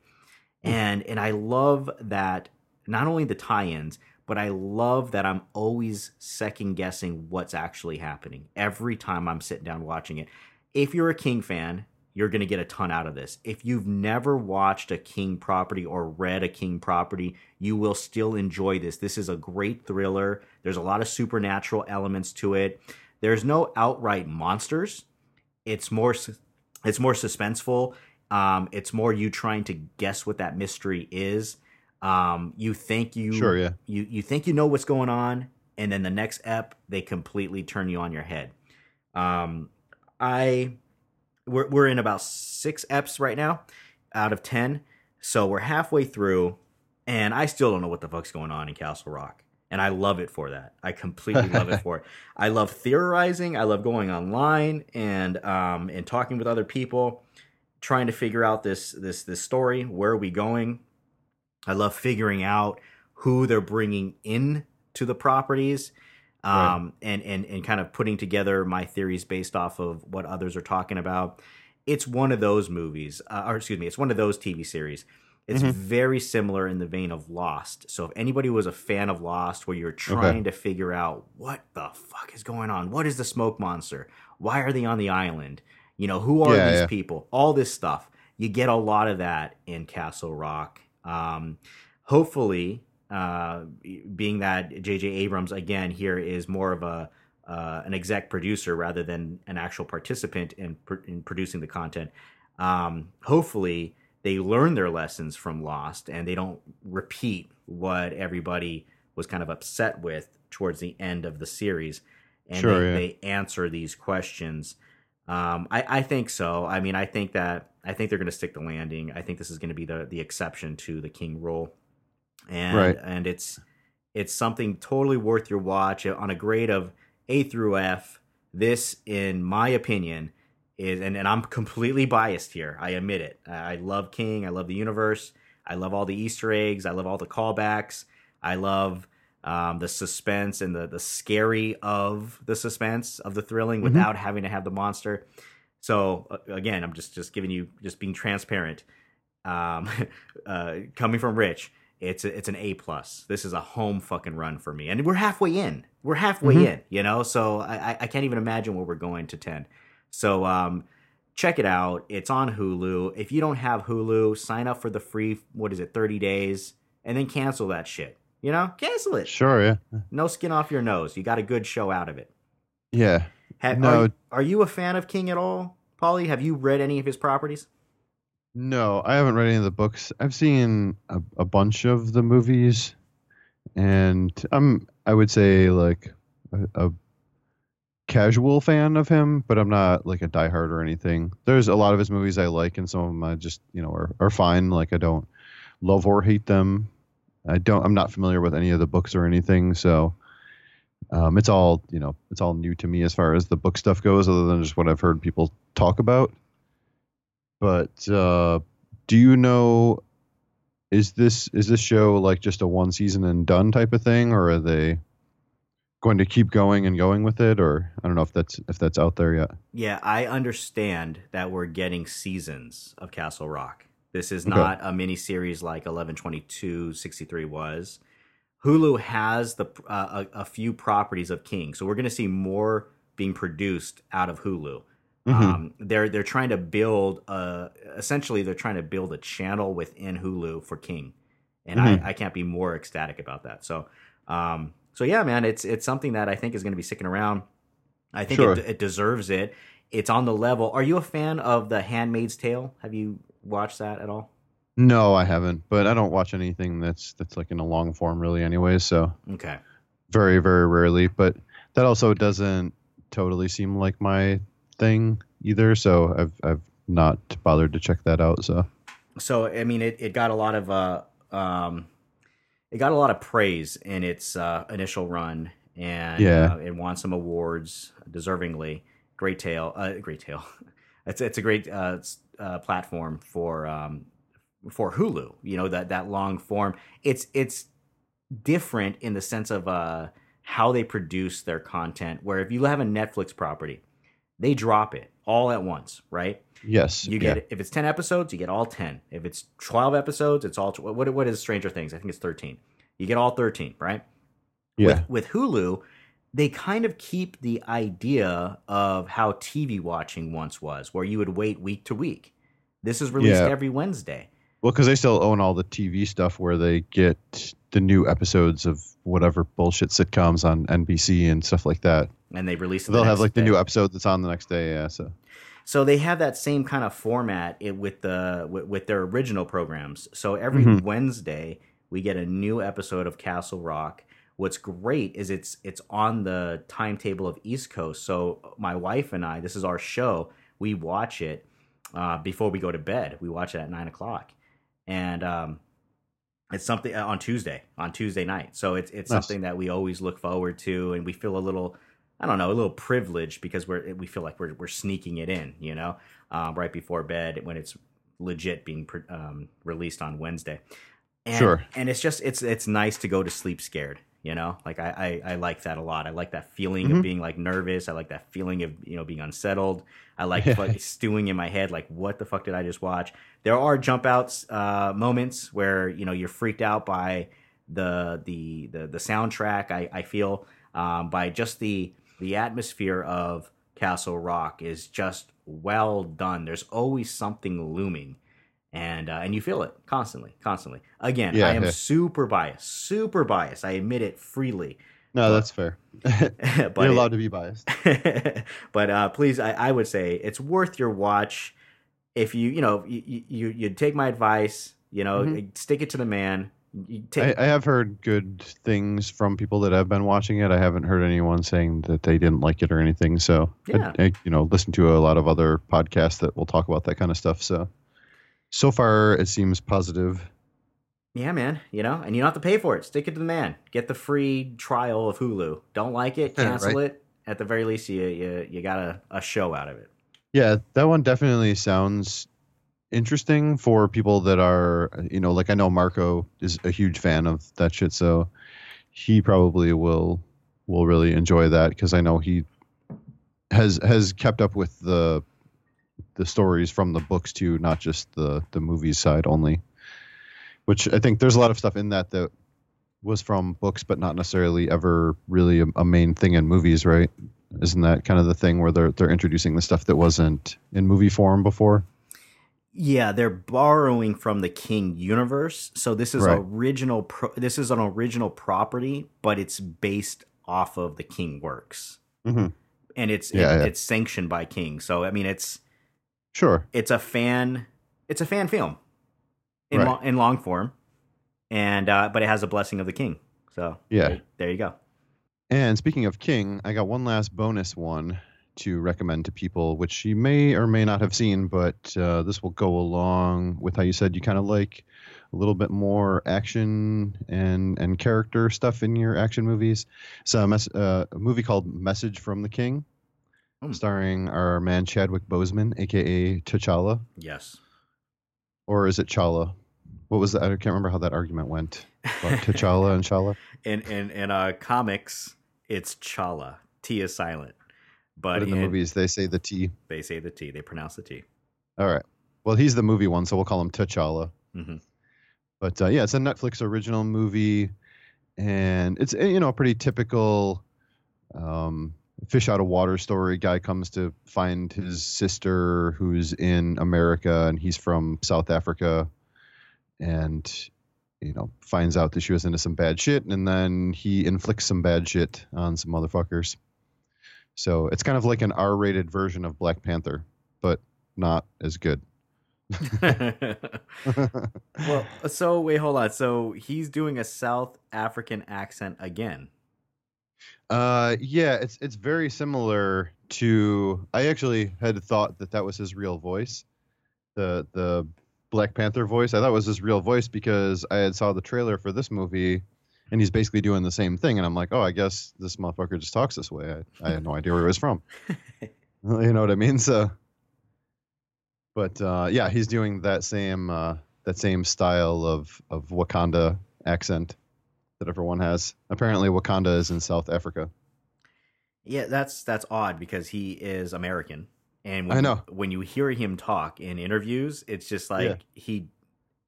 hmm. and and I love that not only the tie-ins, but I love that I'm always second guessing what's actually happening every time I'm sitting down watching it. If you're a King fan, you're going to get a ton out of this. If you've never watched a King property or read a King property, you will still enjoy this. This is a great thriller. There's a lot of supernatural elements to it. There's no outright monsters. It's more it's more suspenseful. Um, it's more you trying to guess what that mystery is. Um, you think you Sure, yeah. you you think you know what's going on, and then the next ep they completely turn you on your head. Um, I we're we're in about six eps right now out of ten, so we're halfway through, and I still don't know what the fuck's going on in Castle Rock, and I love it for that. I completely love it for it. I love theorizing. I love going online and um and talking with other people, trying to figure out this this this story. Where are we going? I love figuring out who they're bringing in to the properties Right. um, and, and, and kind of putting together my theories based off of what others are talking about. It's one of those movies, uh, or excuse me, it's one of those TV series. It's Mhm. very similar in the vein of Lost. So if anybody was a fan of Lost, where you're trying to figure out what the fuck is going on, what is the smoke monster, why are they on the island, you know, who are Yeah, these yeah. people, all this stuff, you get a lot of that in Castle Rock. Um, hopefully, uh, being that J.J. Abrams again here is more of a uh, an exec producer rather than an actual participant in pr- in producing the content. Um, hopefully, they learn their lessons from Lost and they don't repeat what everybody was kind of upset with towards the end of the series, and Sure, they, yeah. they answer these questions. Um, I, I think so. I mean, I think that I think they're going to stick the landing. I think this is going to be the the exception to the King rule, and Right. and it's it's something totally worth your watch on a grade of A through F. This, in my opinion, is, and, and I'm completely biased here. I admit it. I love King. I love the universe. I love all the Easter eggs. I love all the callbacks. I love um, the suspense and the the scary of the suspense of the thrilling without having to have the monster. So again, I'm just just giving you just being transparent. Um, uh, coming from Rich, it's a, it's an A plus. This is a home fucking run for me, and we're halfway in. We're halfway Mhm. in, you know. So I, I- can't even imagine where we're going to ten. So um, check it out. It's on Hulu. If you don't have Hulu, sign up for the free. What is it? Thirty days, and then cancel that shit. You know, cancel it. Sure, yeah, No skin off your nose. You got a good show out of it. yeah. Ha- No. Are, are you a fan of King at all, Polly? Have you read any of his properties? No, I haven't read any of the books. I've seen a, a bunch of the movies, and I'm I would say like a, a casual fan of him, but I'm not like a diehard or anything. There's a lot of his movies I like, and some of them I just you know are, are fine. Like I don't love or hate them. I don't. I'm not familiar with any of the books or anything, so um, it's all you know. It's all new to me as far as the book stuff goes, other than just what I've heard people talk about. But uh, do you know? Is this is this show like just a one season and done type of thing, or are they going to keep going and going with it? Or I don't know if that's if that's out there yet. Yeah, I understand that we're getting seasons of Castle Rock. This is Okay. not a mini series like 1122 63 was. Hulu has the uh, a, a few properties of King, so we're going to see more being produced out of Hulu. Mhm. Um, they're they're trying to build uh essentially they're trying to build a channel within Hulu for King, and Mhm. I, I can't be more ecstatic about that. So um so yeah, man, it's it's something that I think is going to be sticking around. I think Sure. it, it deserves it. It's on the level. Are you a fan of The Handmaid's Tale? Have you watched that at all? No, I haven't. But I don't watch anything that's that's like in a long form really, anyway. So Okay. very very rarely. But that also doesn't totally seem like my thing either. So I've I've not bothered to check that out. So so I mean, it, it got a lot of uh, um, it got a lot of praise in its uh, initial run, and Yeah. uh, it won some awards deservingly. Great tale, uh, great tale. It's it's a great uh, uh, platform for um, for Hulu. You know that that long form. It's it's different in the sense of uh, how they produce their content. Where if you have a Netflix property, they drop it all at once, right? yes, You yeah. get if it's ten episodes, you get all ten. If it's twelve episodes, it's all. What what is Stranger Things? I think it's thirteen. You get all thirteen, right? yeah. With, with Hulu, they kind of keep the idea of how TV watching once was, where you would wait week to week. This is released Yeah. every Wednesday. Well, because they still own all the TV stuff where they get the new episodes of whatever bullshit sitcoms on NBC and stuff like that. And they release it. They'll have next like the new episode that's on the next day. Yeah. So So they have that same kind of format it, with the with, with their original programs. So every Mhm. Wednesday we get a new episode of Castle Rock. What's great is it's it's on the timetable of East Coast. So my wife and I, this is our show. We watch it uh, before we go to bed. We watch it at nine o'clock, and um, it's something uh, on Tuesday on Tuesday night. So it's it's Nice. something that we always look forward to, and we feel a little I don't know, a little privileged because we're we feel like we're we're sneaking it in, you know, um, right before bed when it's legit being pre- um, released on Wednesday. And, Sure. And it's just it's it's nice to go to sleep scared, you know. Like I I, I like that a lot. I like that feeling of Mhm. being like nervous. I like that feeling of you know being unsettled. I like like, stewing in my head, like what the fuck did I just watch? There are jump outs uh, moments where you know you're freaked out by the the the, the soundtrack. I, I feel um, by just the the atmosphere of Castle Rock is just well done. There's always something looming, and uh, and you feel it constantly, constantly. Again, Yeah, I am yeah. super biased, super biased. I admit it freely. no, But- that's fair. but You're allowed to be biased. but uh, please, I, I would say it's worth your watch. If you, you know, you you you take my advice, you know, Mhm. stick it to the man. Take, I, I have heard good things from people that have been watching it. I haven't heard anyone saying that they didn't like it or anything. So, Yeah. I, you know, listen to a lot of other podcasts that will talk about that kind of stuff. So, so far it seems positive. yeah, man, you know, and you don't have to pay for it. Stick it to the man. Get the free trial of Hulu. Don't like it, cancel right. it. At the very least, you you, you got a, a show out of it. Yeah, that one definitely sounds interesting for people that are, you know, like I know Marco is a huge fan of that shit, so he probably will will really enjoy that because I know he has has kept up with the the stories from the books too, not just the the movies side only. Which I think there's a lot of stuff in that that was from books, but not necessarily ever really a, a main thing in movies, right? Isn't that kind of the thing where they're they're introducing the stuff that wasn't in movie form before? Yeah, they're borrowing from the King universe. So this is Right. original. Pro- this is an original property, but it's based off of the King works, Mhm. and it's Yeah, it- yeah. it's sanctioned by King. So I mean, it's Sure. it's a fan it's a fan film in Right. lo- in long form, and uh, but it has a blessing of the King. So Yeah. there, there you go. And speaking of King, I got one last bonus one to recommend to people, which you may or may not have seen, but uh, this will go along with how you said you kind of like a little bit more action and and character stuff in your action movies. A, mes- uh, a movie called Message from the King, Hmm. starring our man Chadwick Boseman, aka T'Challa, Yes. or is it Chala? What was that? I can't remember how that argument went. About T'Challa and Chala. In in in uh, comics, it's Chala. T is silent, but, But in the movies, they say the T. they say the T. They pronounce the T. All right. Well, he's the movie one, so we'll call him T'Challa. hmm But uh, yeah, it's a Netflix original movie, and it's you know a pretty typical um, fish out of water story. Guy comes to find his sister who's in America, and he's from South Africa, and you know finds out that she was into some bad shit, and then he inflicts some bad shit on some motherfuckers. So it's kind of like an R-rated version of Black Panther, but not as good. well, so wait, hold on. So he's doing a South African accent again. Uh, yeah, it's it's very similar to. I actually had thought that that was his real voice, the the Black Panther voice. I thought it was his real voice because I had saw the trailer for this movie, and he's basically doing the same thing. And I'm like, oh, I guess this motherfucker just talks this way. I, I had no idea where he was from. you know what I mean? So, but uh, yeah, he's doing that same uh, that same style of of Wakanda accent that everyone has. Apparently, Wakanda is in South Africa. Yeah, that's that's odd because he is American, and when I know. you, when you hear him talk in interviews, it's just like Yeah. he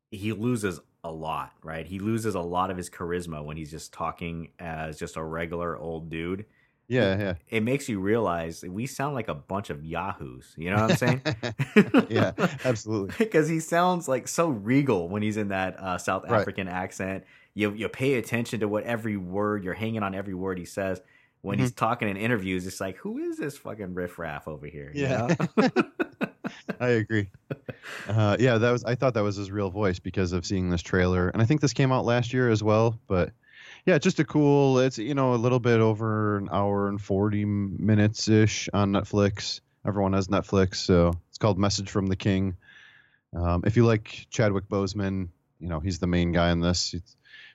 he loses a lot, right? He loses a lot of his charisma when he's just talking as just a regular old dude. Yeah, yeah. It makes you realize we sound like a bunch of yahoos. You know what I'm saying? yeah, absolutely. because he sounds like so regal when he's in that uh, South Right. African accent. You you pay attention to what every word you're hanging on every word he says. When Mm-hmm. he's talking in interviews, it's like, who is this fucking riffraff over here? you Yeah. know? I agree. Uh, yeah, that was. I thought that was his real voice because of seeing this trailer, and I think this came out last year as well. But yeah, just a cool. It's you know a little bit over an hour and forty minutes ish on Netflix. Everyone has Netflix, so it's called Message from the King. Um, if you like Chadwick Boseman, you know he's the main guy in this. You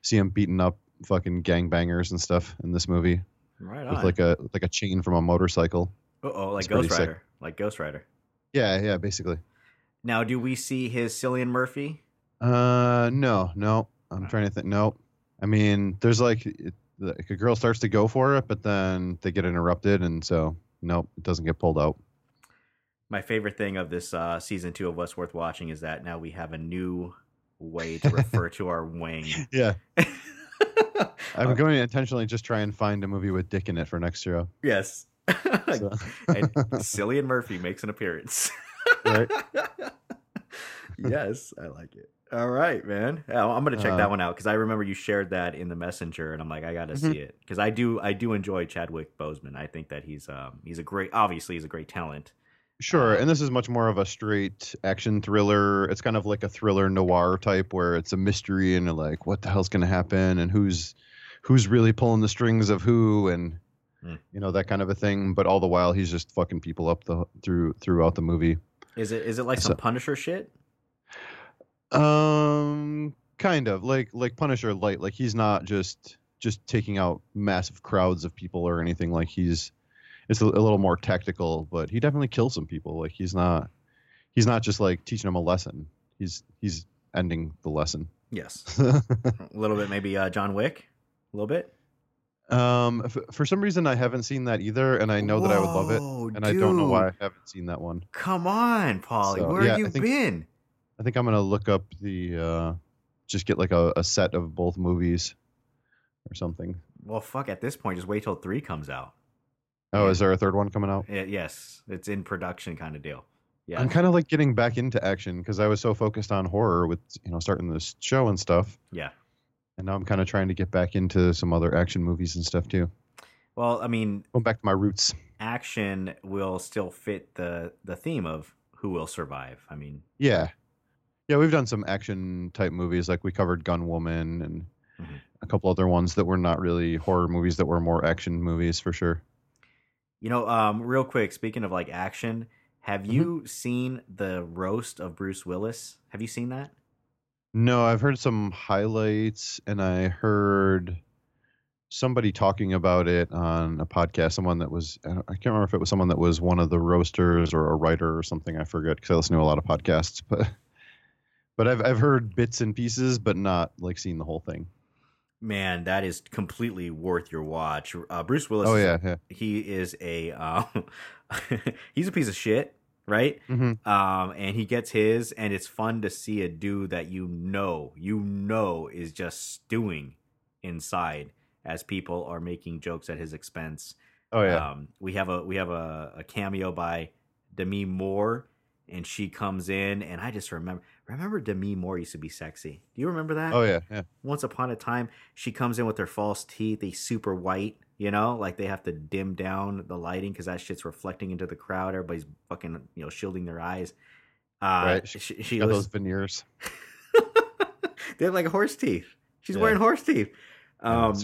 see him beating up fucking gangbangers and stuff in this movie right on. with like a like a chain from a motorcycle. oh, like it's Ghost sick. Rider, like Ghost Rider. Yeah, yeah, basically. Now, do we see his Cillian Murphy? Uh, no, no. I'm trying to think. No, I mean, there's like, it, like a girl starts to go for it, but then they get interrupted, and so nope, it doesn't get pulled out. My favorite thing of this uh, season two of What's Worth Watching is that now we have a new way to refer to our wing. Yeah, I'm going to intentionally just try and find a movie with Dick in it for next year. Yes. So- and Cillian Murphy makes an appearance. Right. yes, I like it. All right, man. Yeah, I'm gonna check Uh, that one out because I remember you shared that in the messenger, and I'm like, I gotta Mhm. see it because I do. I do enjoy Chadwick Boseman. I think that he's um he's a great. Obviously, he's a great talent. Sure, Uh, and this is much more of a straight action thriller. It's kind of like a thriller noir type where it's a mystery and like, what the hell's going to happen and who's who's really pulling the strings of who and Hmm. you know that kind of a thing. But all the while he's just fucking people up the through throughout the movie. Is it is it like So- some Punisher shit? Um, kind of like like Punisher light. Like he's not just just taking out massive crowds of people or anything. Like he's it's a, a little more tactical, but he definitely kills some people. Like he's not he's not just like teaching them a lesson. He's he's ending the lesson. Yes, a little bit maybe uh, John Wick, a little bit. Um, f- for some reason I haven't seen that either, and I know that I would love it, Whoa, and I don't know why I haven't seen that one. Come on, Polly, So, where yeah, have you I think- been? I think I'm gonna look up the uh, just get like a, a set of both movies or something. Well, fuck. At this point, just wait till three comes out. Oh, Yeah. is there a third one coming out? Yeah, yes, it's in production, kind of deal. Yeah, I'm kind of like getting back into action because I was so focused on horror with you know starting this show and stuff, yeah. And now I'm kind of trying to get back into some other action movies and stuff too. Well, I mean, Going back to my roots. action will still fit the the theme of who will survive. I mean, Yeah, yeah, we've done some action type movies like we covered Gun Woman and Mhm. a couple other ones that were not really horror movies that were more action movies for sure. you know, um, real quick, speaking of like action, have Mm-hmm. you seen the roast of Bruce Willis? Have you seen that? No, I've heard some highlights and I heard somebody talking about it on a podcast. Someone that was, I I can't remember if it was someone that was one of the roasters or a writer or something. I forget because I listen to a lot of podcasts, but. But I've I've heard bits and pieces, but not like seen the whole thing. Man, that is completely worth your watch. Uh, Bruce Willis. Oh yeah, yeah. he is a um, he's a piece of shit, right? hmm Um, and he gets his, and it's fun to see a dude that you know, you know, is just stewing inside as people are making jokes at his expense. Oh yeah. Um, we have a we have a, a cameo by Demi Moore, and she comes in, and I just remember remember Demi Moore used to be sexy. Do you remember that? oh yeah, yeah. Once upon a time, she comes in with her false teeth, they super white, you know, like they have to dim down the lighting because that shit's reflecting into the crowd. Everybody's fucking, you know, shielding their eyes. Uh, Right. She, she Got was- those veneers. they have like horse teeth. She's Yeah. wearing horse teeth. Um,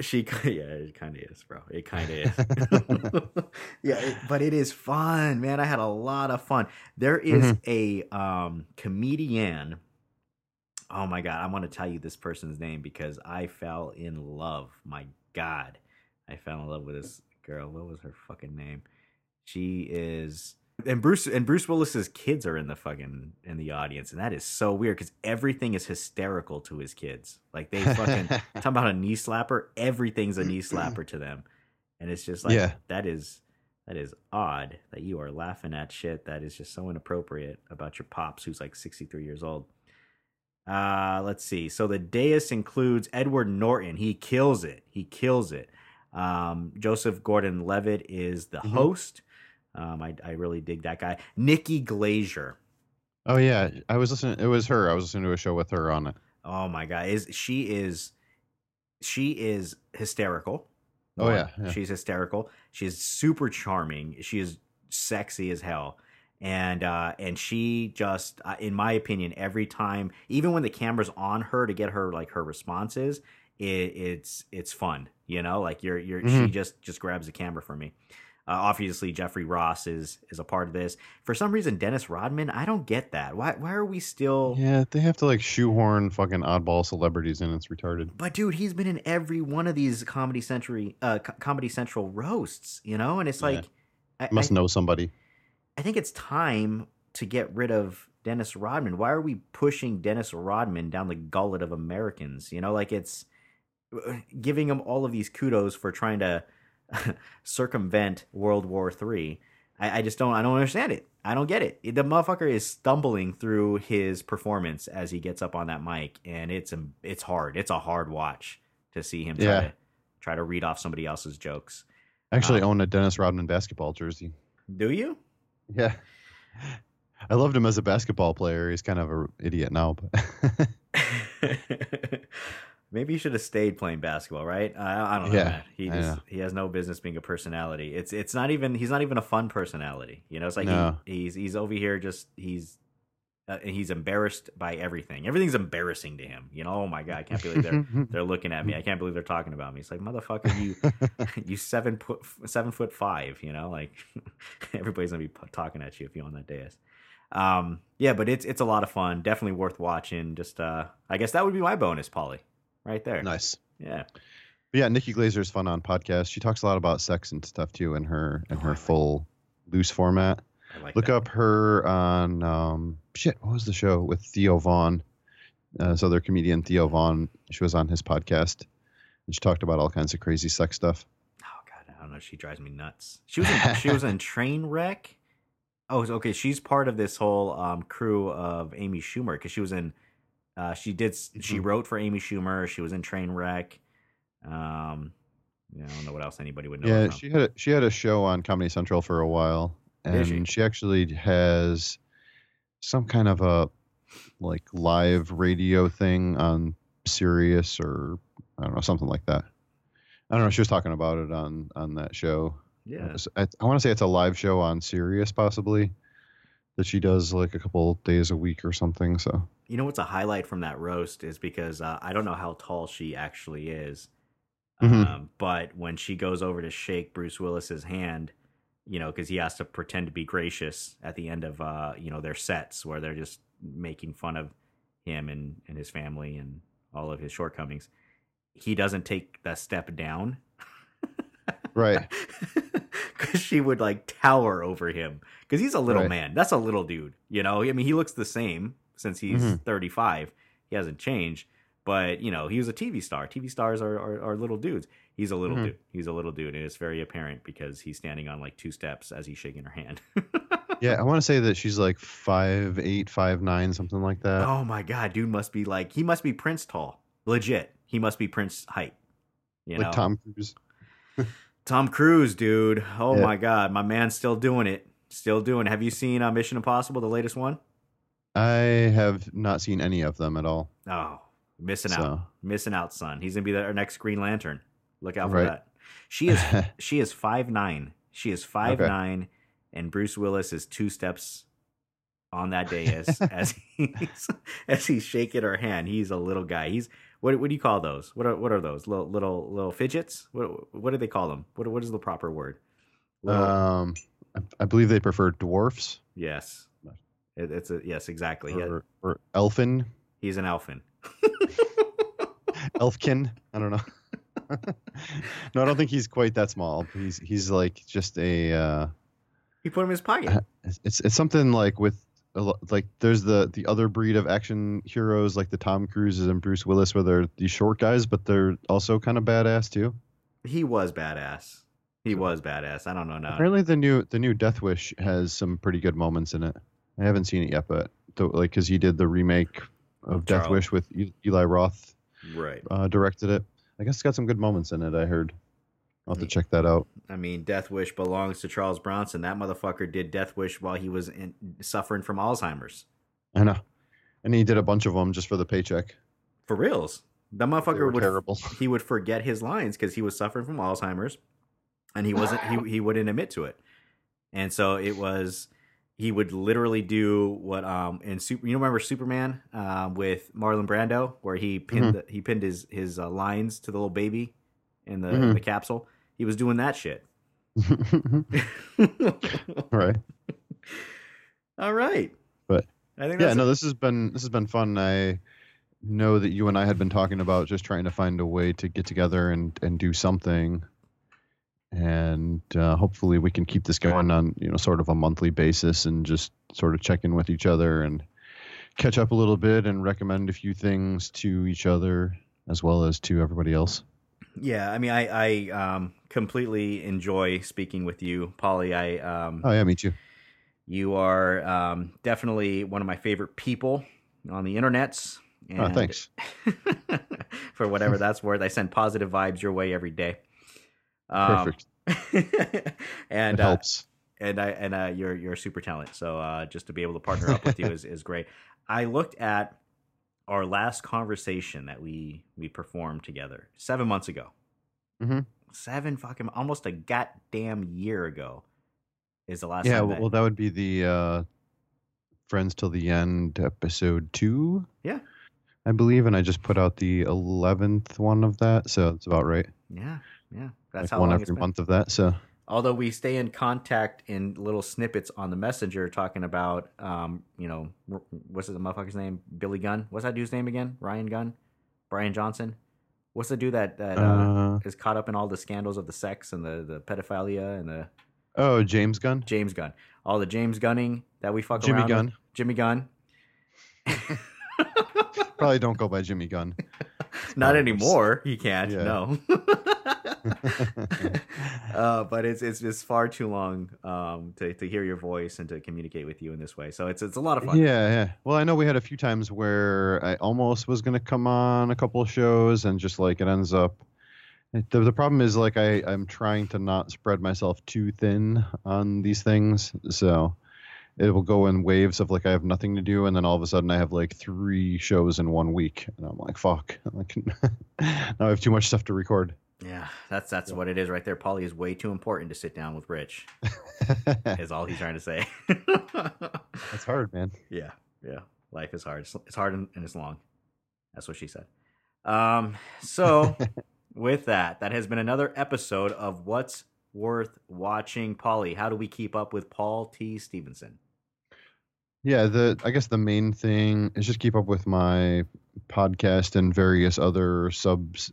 she, yeah, it kind of is, bro. It kind of is. yeah, it- but it is fun, man. I had a lot of fun. There is Mm-hmm. a um, comedian. Oh my god, I want to tell you this person's name because I fell in love. My god, I fell in love with this girl. What was her fucking name? She is. And Bruce and Bruce Willis's kids are in the fucking in the audience, and that is so weird because everything is hysterical to his kids. Like they fucking talking about a knee slapper. Everything's a knee slapper to them, and it's just like Yeah. that is that is odd that you are laughing at shit that is just so inappropriate about your pops who's like sixty three years old. Uh, let's see. So the dais includes Edward Norton. He kills it. He kills it. Um, Joseph Gordon Levitt is the Mhm. host. Um, I, I really dig that guy. Nikki Glazer. Oh yeah, I was listening. It was her. I was listening to a show with her on it. Oh my god, is she is she is hysterical. Oh yeah, yeah. she's hysterical. She's super charming. She is sexy as hell. And uh and she just uh, in my opinion every time even when the camera's on her to get her like her responses it, it's it's fun, you know? Like you're you're she Mhm. just just grabs the camera for me. Uh, obviously, Jeffrey Ross is is a part of this. For some reason, Dennis Rodman, I don't get that. Why why are we still? Yeah, they have to like shoehorn fucking oddball celebrities in. It's retarded. But dude, he's been in every one of these Comedy Central, uh, Co- Comedy Central roasts, you know, and it's Yeah. like, I, Must I, know somebody. I think it's time to get rid of Dennis Rodman. Why are we pushing Dennis Rodman down the gullet of Americans? You know, like it's giving him all of these kudos for trying to circumvent World War Three. I, I just don't. I don't understand it. I don't get it. The motherfucker is stumbling through his performance as he gets up on that mic, and it's it's hard. It's a hard watch to see him try Yeah. to try to read off somebody else's jokes. I actually Um, own a Dennis Rodman basketball jersey. Do you? Yeah. I loved him as a basketball player. He's kind of an idiot now, but Maybe he should have stayed playing basketball, right? I, I don't know. Yeah, man. He just he has no business being a personality. It's it's not even he's not even a fun personality. You know, it's like No. he, he's he's over here just he's uh, he's embarrassed by everything. Everything's embarrassing to him. You know, oh my god, I can't believe they're they're looking at me. I can't believe they're talking about me. It's like motherfucker, you you seven foot seven foot five. You know, like everybody's gonna be p- talking at you if you're on that dais. Um, yeah, but it's it's a lot of fun. Definitely worth watching. Just uh, I guess that would be my bonus, Polly, right there. nice. Yeah. But yeah, Nikki Glazer's fun on podcast. She talks a lot about sex and stuff too in her in Oh, her like full loose format. I like Look that. up her on um shit. What was the show with Theo Von? Uh, this other comedian Theo Von. She was on his podcast, and she talked about all kinds of crazy sex stuff. Oh god, I don't know. She drives me nuts. She was in, she was in Trainwreck. Oh, okay. She's part of this whole um, crew of Amy Schumer because she was in. Uh, she did. She Mhm. wrote for Amy Schumer. She was in Trainwreck. Um, I don't know what else anybody would know. Yeah, from. she had a, she had a show on Comedy Central for a while, and she? she? actually has some kind of a like live radio thing on Sirius or I don't know something like that. I don't know. She was talking about it on on that show. yeah. I, I want to say it's a live show on Sirius, possibly that she does like a couple days a week or something. So You know what's a highlight from that roast is because uh, I don't know how tall she actually is, Mhm. um, but when she goes over to shake Bruce Willis's hand, you know, because he has to pretend to be gracious at the end of uh, you know their sets where they're just making fun of him and and his family and all of his shortcomings. He doesn't take that step down. right, she would like tower over him because he's a little Right. man. That's a little dude, you know. I mean, he looks the same since he's Mhm. 35. He hasn't changed, but you know, he was a TV star. TV stars are are, are little dudes. He's a little Mhm. dude. He's a little dude, and it's very apparent because he's standing on like two steps as he's shaking her hand. yeah, I want to say that she's like five eight, five nine, something like that. oh my god, dude must be like he must be Prince tall, legit. He must be Prince height. You like know, Tom Cruise. Tom Cruise, dude. Oh Yeah. my god, my man's still doing it. Still doing. it. Have you seen uh, Mission Impossible, the latest one? I have not seen any of them at all. Oh, missing So- out, missing out, son. He's gonna be the, our next Green Lantern. Look out for Right. that. She is she is five nine. She is five Okay. nine, and Bruce Willis is two steps on that day as as he's as he's shaking her hand. He's a little guy. He's what what do you call those? What are what are those little little little fidgets? What what do they call them? What what is the proper word? Little- um, I, I believe they prefer dwarfs yes, it, it's a yes exactly. Or, or elfin, he's an elfin. elfkin. I don't know. no, I don't think he's quite that small. He's he's like just a. Uh, He put him in his pocket. it's- it's something like with like there's the the other breed of action heroes like the Tom Cruises and Bruce Willis where they're these short guys but they're also kind of badass too. He was badass. He was badass. I don't know now. Apparently the new the new Death Wish has some pretty good moments in it. I haven't seen it yet, but th- like because he did the remake of Death Wish with Eli Roth Right. uh, directed it. I guess it's got some good moments in it. I heard. I'll have to check that out. I mean, Death Wish belongs to Charles Bronson. That motherfucker did Death Wish while he was in, suffering from Alzheimer's. I know, and he did a bunch of them just for the paycheck. For reals. That motherfucker would terrible. he would forget his lines because he was suffering from Alzheimer's, and he wasn't he he wouldn't admit to it, and so it was he would literally do what um in super you remember Superman um with Marlon Brando where he pinned the, he pinned his his uh, lines to the little baby in the Mhm. the capsule. He was doing that shit. right. All right. But, I think Yeah, no, this has been this has been fun. I know that you and I had been talking about just trying to find a way to get together and and do something, and uh, hopefully we can keep this going on you know sort of a monthly basis and just sort of check in with each other and catch up a little bit and recommend a few things to each other as well as to everybody else. Yeah, I mean, I I um, completely enjoy speaking with you, Polly. I um, Oh yeah, me too. you are um, definitely one of my favorite people on the internets. Oh, thanks. for whatever that's worth. I send positive vibes your way every day. Um, Perfect. and it uh, helps. and I and uh, you're you're a super talent. So uh, just to be able to partner up with you is, is great. I looked at our last conversation that we we performed together seven months ago. Mhm. Seven fucking almost a goddamn year ago is the last yeah, well, that- well, that would be the uh, Friends Till the End episode two. Yeah. I believe, and I just put out the eleventh one of that, so it's about right. yeah, yeah. That's like how one long it's every month of that. So Although we stay in contact in little snippets on the messenger, talking about, um, you know, what's the motherfucker's name? Billy Gunn. What's that dude's name again? Ryan Gunn, Brian Johnson. What's the dude that that uh, Uh, is caught up in all the scandals of the sex and the the pedophilia and the oh, James Gunn, James Gunn, all the James Gunning that we fuck Jimmy around Gunn. with. Jimmy Gunn. Probably don't go by Jimmy Gunn. Not anymore. He can't. Yeah. No. uh, but it's it's it's far too long um, to to hear your voice and to communicate with you in this way. So it's it's a lot of fun. Yeah, yeah. Well, I know we had a few times where I almost was gonna come on a couple of shows, and just like it ends up. The, the problem is like I I'm trying to not spread myself too thin on these things, so it will go in waves of like I have nothing to do, and then all of a sudden I have like three shows in one week, and I'm like fuck, like now I have too much stuff to record. Yeah, that's that's what it is right there. Polly is way too important to sit down with Rich. Is all he's trying to say. That's hard, man. yeah, yeah. Life is hard. It's, hard and, and it's long. That's what she said. Um. So, with that, that has been another episode of What's Worth Watching. Polly. how do we keep up with Paul T. Stevenson? Yeah, the I guess the main thing is just keep up with my podcast and various other subs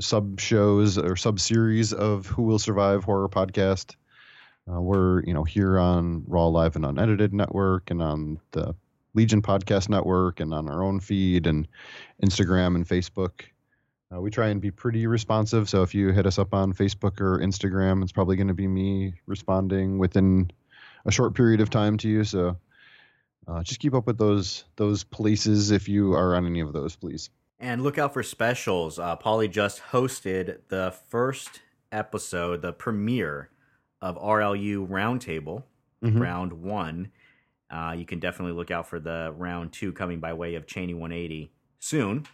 sub shows or sub series of Who Will Survive horror podcast. Uh, we're you know here on Raw Live and Unedited Network and on the Legion Podcast Network and on our own feed and Instagram and Facebook. Uh, we try and be pretty responsive, so if you hit us up on Facebook or Instagram, it's probably going to be me responding within a short period of time to you. So uh, just keep up with those those places if you are on any of those, please. And look out for specials. Uh, Paulie just hosted the first episode, the premiere of RLU Roundtable, Mhm. round one. Uh, you can definitely look out for the round two coming by way of Cheney 180 soon.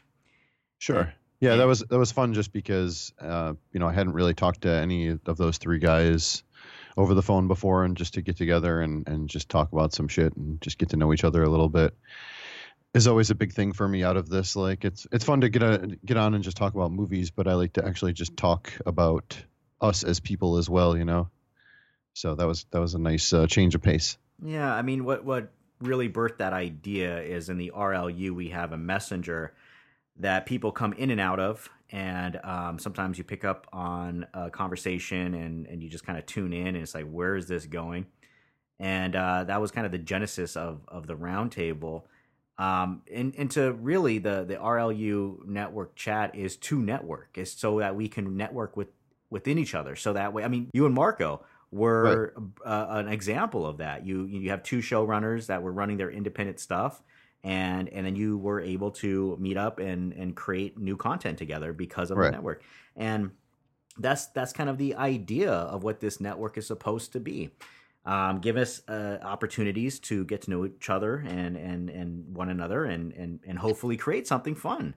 Sure. Yeah, that was that was fun just because uh, you know I hadn't really talked to any of those three guys over the phone before, and just to get together and and just talk about some shit and just get to know each other a little bit is always a big thing for me out of this. Like it's it's fun to get a, get on and just talk about movies, but I like to actually just talk about us as people as well. You know. So that was that was a nice uh, change of pace. Yeah, I mean, what what really birthed that idea is in the RLU we have a messenger that people come in and out of, and um, sometimes you pick up on a conversation and and you just kind of tune in, and it's like, where is this going? And uh, that was kind of the genesis of of the roundtable. Um, and, and to really the the RLU network chat is to network, is so that we can network with within each other. So that way, I mean, you and Marco were uh, an example of that. You you have two showrunners that were running their independent stuff, and and then you were able to meet up and and create new content together because of the network. And that's that's kind of the idea of what this network is supposed to be. Um, give us uh, opportunities to get to know each other and and and one another, and and and hopefully create something fun.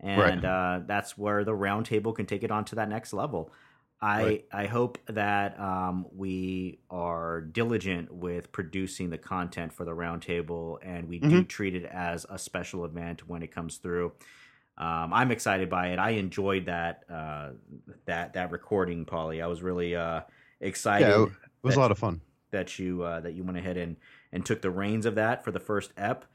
And uh, that's where the roundtable can take it on to that next level. I Right. I hope that um, we are diligent with producing the content for the roundtable, and we do treat it as a special event when it comes through. Um, I'm excited by it. I enjoyed that uh, that that recording, Polly. I was really uh, excited Yeah, it was that- a lot of fun. that you uh, that you went ahead and and took the reins of that for the first ep,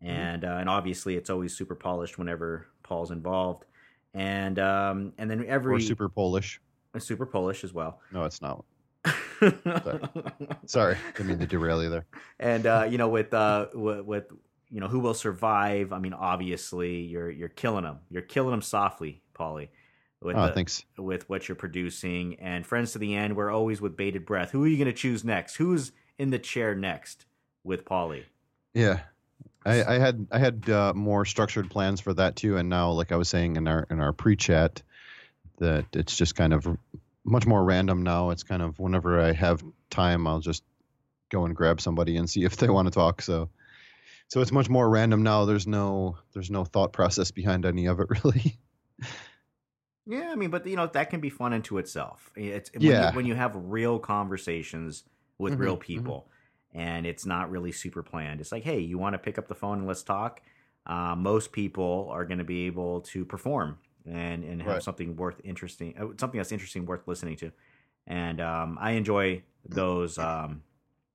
and uh, and obviously it's always super polished whenever Paul's involved, and um, and then every We're super Polish. Super Polish as well. No, it's not. Sorry, didn't mean to derail you there. and uh, you know with uh with, with you know who will survive. I mean, obviously you're you're killing them. You're killing them softly, Paulie. With Oh, the- thanks. with what you're producing and friends to the end. We're always with bated breath. Who are you going to choose next? Who's in the chair next with Paulie? Yeah, I, I had I had uh, more structured plans for that too, and now, like I was saying in our in our pre-chat, that it's just kind of much more random now. It's kind of whenever I have time, I'll just go and grab somebody and see if they want to talk. So, so it's much more random now. There's no there's no thought process behind any of it really. Yeah, I mean, but you know that can be fun into itself. It's when Yeah. you, when you have real conversations with real Mhm, mhm. people, and it's not really super planned. It's like, hey, you want to pick up the phone and let's talk. Uh, most people are going to be able to perform and and have Right. something worth interesting, uh, something that's interesting, worth listening to. And um, I enjoy those um,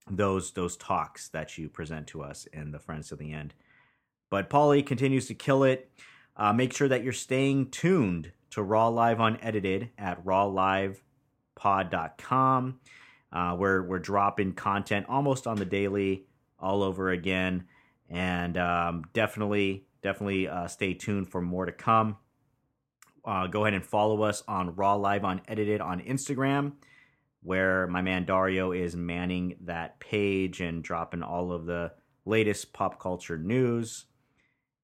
those those talks that you present to us in the Friends to the End. But Paulie continues to kill it. Uh, make sure that you're staying tuned to Raw Live Unedited at rawlivepod.com. Uh, we're, we're dropping content almost on the daily all over again. And um, definitely, definitely uh, stay tuned for more to come. Uh, go ahead and follow us on Raw Live Unedited on Instagram, where my man Dario is manning that page and dropping all of the latest pop culture news.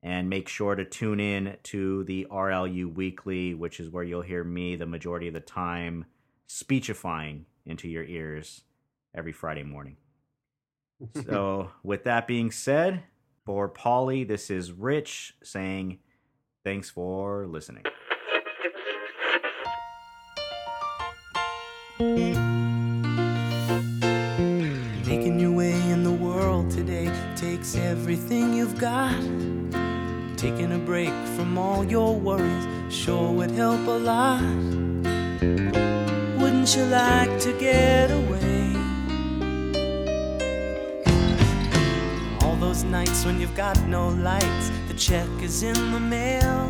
And make sure to tune in to the RLU Weekly, which is where you'll hear me the majority of the time speechifying into your ears every Friday morning. so, with that being said, for Polly, this is Rich saying thanks for listening. Making your way in the world today takes everything you've got. Taking a break from all your worries sure would help a lot. Wouldn't you like to get away? All those nights when you've got no lights, the check is in the mail,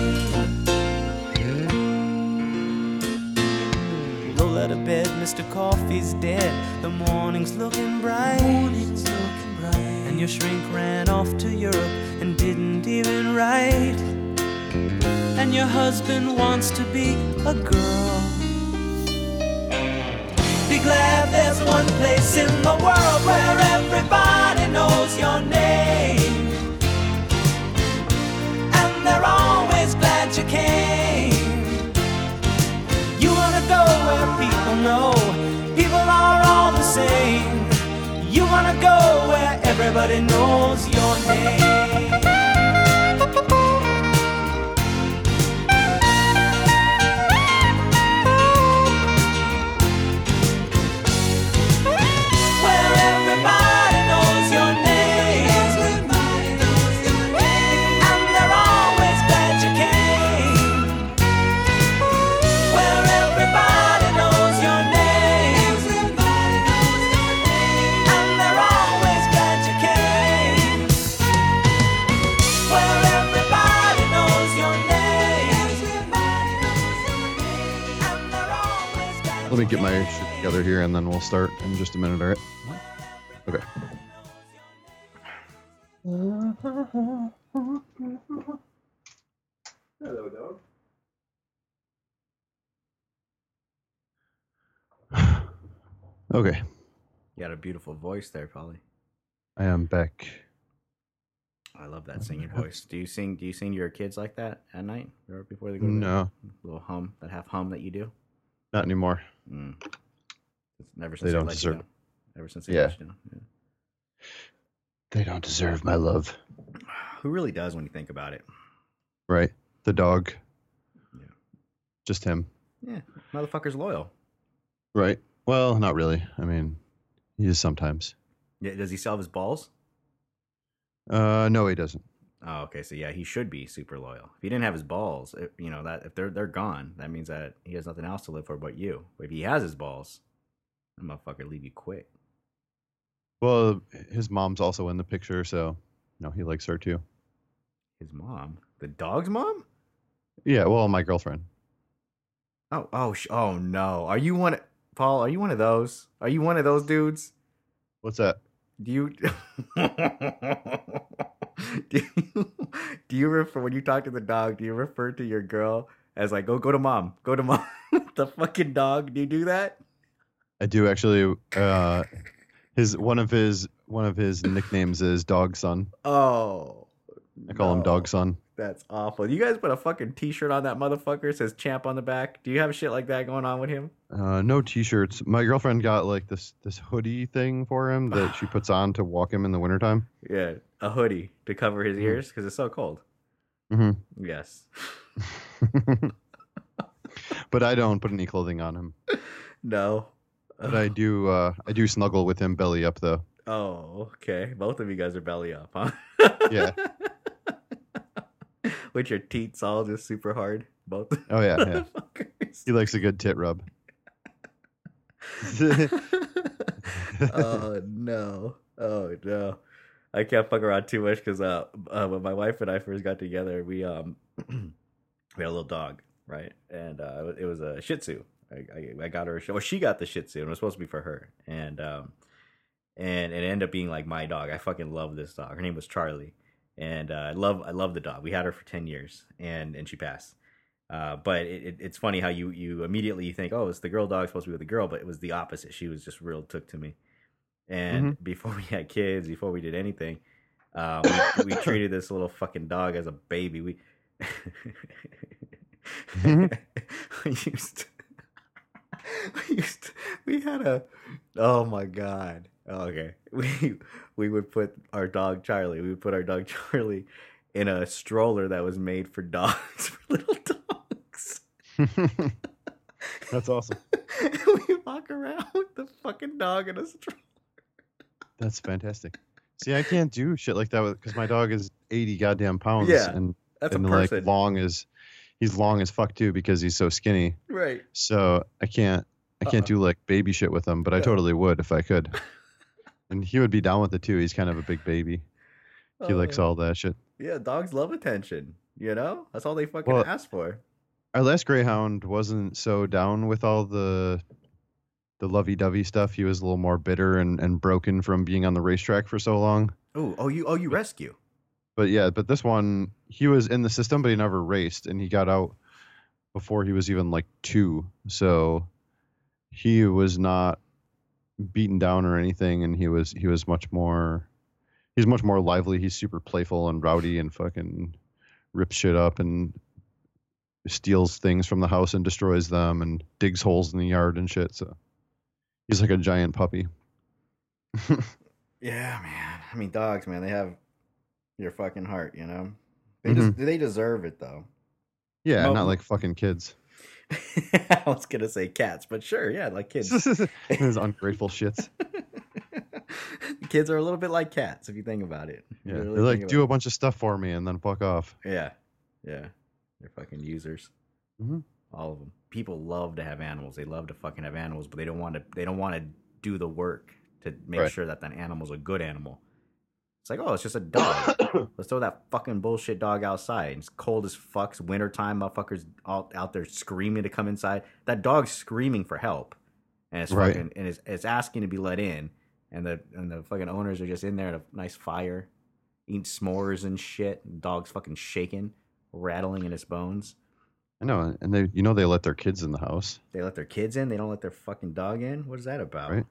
Bed, Mr. Coffee's dead. The morning's looking bright. Morning's looking bright. And your shrink ran off to Europe and didn't even write. And your husband wants to be a girl. Be glad there's one place in the world where everybody knows your name. And they're always glad you came. People know people are all the same. You wanna go where everybody knows your name. Get my shit together here and then we'll start in just a minute, all right? Okay. Hello, dog. Okay. You got a beautiful voice there, Polly. I am back. I love that singing voice. Do you sing? Do you sing to your kids like that at night or before they go to bed? No, little hum, that half hum that you do. not anymore. Mm. Never since They don't deserve you. Ever since they Yeah. let you down. Yeah. They don't deserve my love. Who really does when you think about it? Right? The dog. Yeah. Just him. Yeah, motherfucker's loyal. Right? Well, not really. I mean, he is sometimes. Yeah, does he have his balls? Uh, no, he doesn't. Oh, okay. So yeah, he should be super loyal. If he didn't have his balls, it, you know that if they're they're gone, that means that he has nothing else to live for but you. But if he has his balls, that motherfucker leave you quick. Well, his mom's also in the picture, so no, he likes her too. His mom, the dog's mom. Yeah, well, my girlfriend. Oh, oh, sh- oh no! Are you one, Paul? Are you one of those? Are you one of those dudes? What's that? Do you do you, do you refer when you talk to the dog? Do you refer to your girl as like, "Go, go to mom, go to mom"? the fucking dog. Do you do that? I do actually. Uh, his one of his one of his nicknames is Dog Son. Oh, I call him. Dog Son. That's awful. You guys put a fucking t-shirt on that motherfucker says champ on the back. Do you have shit like that going on with him? Uh, no t-shirts. My girlfriend got like this this hoodie thing for him that she puts on to walk him in the wintertime. Yeah, a hoodie to cover his Mhm. ears because it's so cold. Mm-hmm. Yes. but I don't put any clothing on him. No. But I do. Uh, I do snuggle with him belly up though. Oh, okay. Both of you guys are belly up, huh? Yeah. With your teats all just super hard. Both. Oh yeah, yeah. He likes a good tit rub. oh no. Oh no. I can't fuck around too much because uh, uh, when my wife and I first got together, we um we had a little dog, right? And uh, it was a Shih Tzu. I, I, I got her. Well, she got the Shih Tzu, and it was supposed to be for her. And um and it ended up being like my dog. I fucking love this dog. Her name was Charlie, and uh, I love I love the dog. We had her for ten years, and and she passed. Uh, but it, it, it's funny how you you immediately think, oh, it's the girl dog supposed to be with the girl, but it was the opposite. She was just real took to me. And before we had kids, before we did anything, uh, we, we treated this little fucking dog as a baby. We Mhm. we used to, we used to, we had a oh my god okay we we would put our dog Charlie we would put our dog Charlie in a stroller that was made for dogs for little dogs That's awesome. we walk around with the fucking dog in a stroller That's fantastic. See, I can't do shit like that because my dog is eighty goddamn pounds. Yeah, and that's and a like long as he's long as fuck too because he's so skinny. right So I can't I can't Uh-uh. do like baby shit with him, but I totally would if I could. And he would be down with it too. He's kind of a big baby. He Oh, likes all that shit. yeah dogs love attention you know that's all they fucking Well, ask for Our last greyhound wasn't so down with all the the lovey-dovey stuff. He was a little more bitter and, and broken from being on the racetrack for so long. oh oh you oh you rescue But yeah, but this one he was in the system, but he never raced, and he got out before he was even like two. So he was not beaten down or anything, and he was he was much more he's much more lively. He's super playful and rowdy and fucking rips shit up and steals things from the house and destroys them and digs holes in the yard and shit. So he's like a giant puppy. Yeah, man. I mean, dogs, man, they have your fucking heart, you know. They mm-hmm. just—they deserve it though. Yeah, Mo- not like fucking kids. I was gonna say cats, but sure, yeah, like kids. Those ungrateful shits. kids are a little bit like cats if you think about it. Yeah, really they're like, do a bunch of stuff for me and then fuck off. Yeah, yeah, they're fucking users. Mhm. All of them. People love to have animals. They love to fucking have animals, but they don't want to. They don't want to do the work to make Right. sure that that animal's a good animal. It's like, oh, it's just a dog. Let's throw that fucking bullshit dog outside. It's cold as fuck. It's wintertime. Motherfuckers all out there screaming to come inside. That dog's screaming for help. And it's Right. fucking and it's, it's asking to be let in. And the and the fucking owners are just in there at a nice fire, eating s'mores and shit. And dog's fucking shaking, rattling in its bones. I know, and they, you know, they let their kids in the house. They let their kids in. They don't let their fucking dog in. What is that about? Right.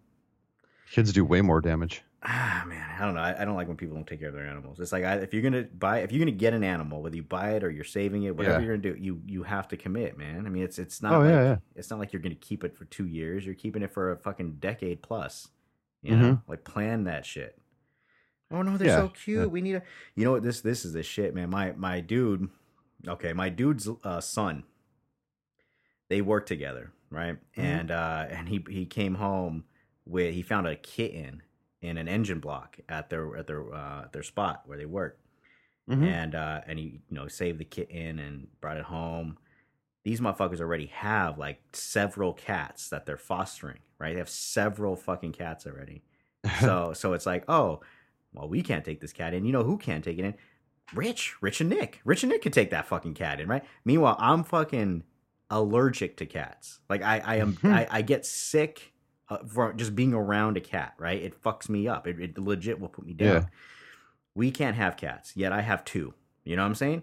Kids do way more damage. Ah man, I don't know. I, I don't like when people don't take care of their animals. It's like I, if you're gonna buy, if you're gonna get an animal, whether you buy it or you're saving it, whatever Yeah. you're gonna do, you you have to commit, man. I mean, it's it's not Oh, like yeah, yeah. it's not like you're gonna keep it for two years. You're keeping it for a fucking decade plus. You Mm-hmm. know, like plan that shit. Oh no, they're Yeah, so cute. yeah. We need a. You know what? This this is the shit, man. My my dude. Okay, my dude's uh, son. They work together, right? Mhm. And uh, and he he came home with he found a kitten in an engine block at their at their uh, their spot where they work, Mhm. and uh, and he you know saved the kitten and brought it home. These motherfuckers already have like several cats that they're fostering, right? They have several fucking cats already. So so it's like, oh, well, we can't take this cat in. You know who can't take it in? Rich, Rich and Nick. Rich and Nick could take that fucking cat in, right? Meanwhile, I'm fucking allergic to cats. Like I, I am, I, I get sick uh, for just being around a cat. Right? It fucks me up. It, it legit will put me down. Yeah. We can't have cats yet. I have two. You know what I'm saying?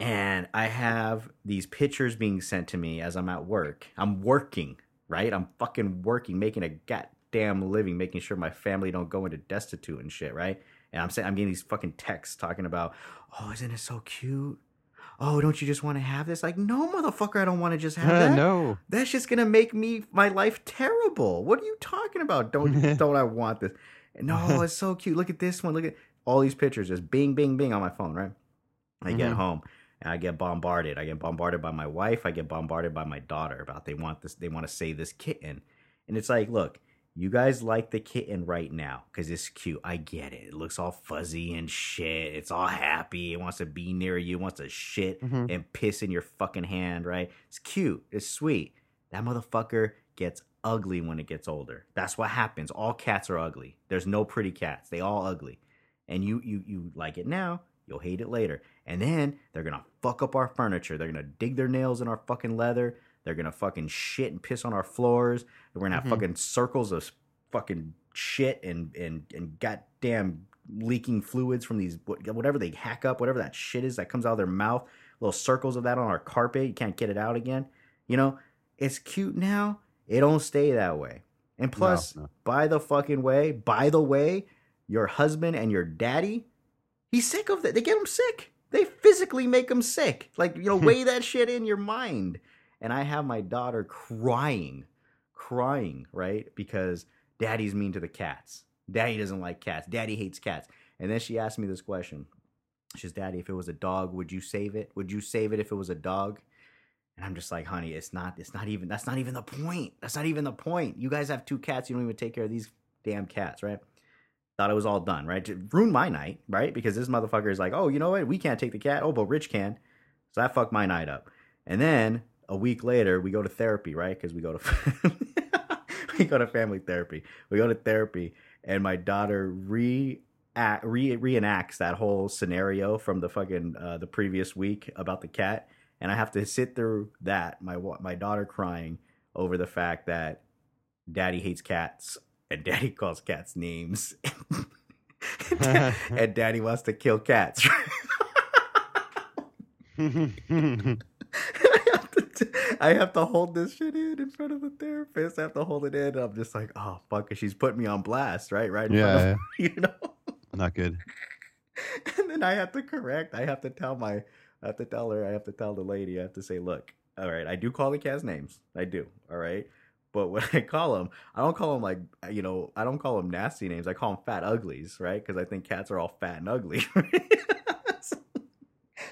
And I have these pictures being sent to me as I'm at work. I'm working, right? I'm fucking working, making a goddamn living, making sure my family don't go into destitute and shit, right? And I'm saying I'm getting these fucking texts talking about, oh, isn't it so cute? Oh, don't you just want to have this? Like, no, motherfucker, I don't want to just have that. no. That's just gonna make me my life terrible. What are you talking about? Don't don't I want this? No, it's so cute. Look at this one. Look at all these pictures. Just bing, bing, bing on my phone. Right. I get Mhm. home and I get bombarded. I get bombarded by my wife. I get bombarded by my daughter about they want this. They want to save this kitten, and it's like, look, you guys like the kitten right now because it's cute. I get it. It looks all fuzzy and shit. It's all happy. It wants to be near you. It wants to shit Mhm. and piss in your fucking hand. Right? It's cute. It's sweet. That motherfucker gets ugly when it gets older. That's what happens. All cats are ugly. There's no pretty cats. They all ugly. And you you you like it now, you'll hate it later. And then they're gonna fuck up our furniture. They're gonna dig their nails in our fucking leather. They're gonna fucking shit and piss on our floors. We're gonna have Mhm. fucking circles of fucking shit and and and goddamn leaking fluids from these whatever they hack up, whatever that shit is that comes out of their mouth. Little circles of that on our carpet. You can't get it out again. You know, it's cute now. It don't stay that way. And plus, no. by the fucking way, by the way, your husband and your daddy, he's sick of that. They get him sick. They physically make him sick. Like, you know, weigh that shit in your mind. And I have my daughter crying, crying, right? Because daddy's mean to the cats. Daddy doesn't like cats. Daddy hates cats. And then she asked me this question. She says, Daddy, if it was a dog, would you save it? Would you save it if it was a dog? And I'm just like, honey, it's not, it's not even, that's not even the point. That's not even the point. You guys have two cats. You don't even take care of these damn cats, right? Thought it was all done, right? It ruined my night, right? Because this motherfucker is like, oh, you know what? We can't take the cat. Oh, but Rich can. So that fucked my night up. And then a week later, we go to therapy, right? Because we go to we go to family therapy. We go to therapy, and my daughter re re reenacts that whole scenario from the fucking uh, the previous week about the cat, and I have to sit through that. My my daughter crying over the fact that daddy hates cats and daddy calls cats names. and daddy wants to kill cats. I have, to, I have to hold this shit in in front of the therapist. I have to hold it in. I'm just like, oh fuck, she's putting me on blast, right? Right? in front Yeah, of- you know. Not good. And then I have to correct. I have to tell my. I have to tell her. I have to tell the lady. I have to say, look, all right, I do call the cats names. I do. All right. But when I call them, I don't call them like you know, I don't call them nasty names. I call them fat uglies, right? Because I think cats are all fat and ugly.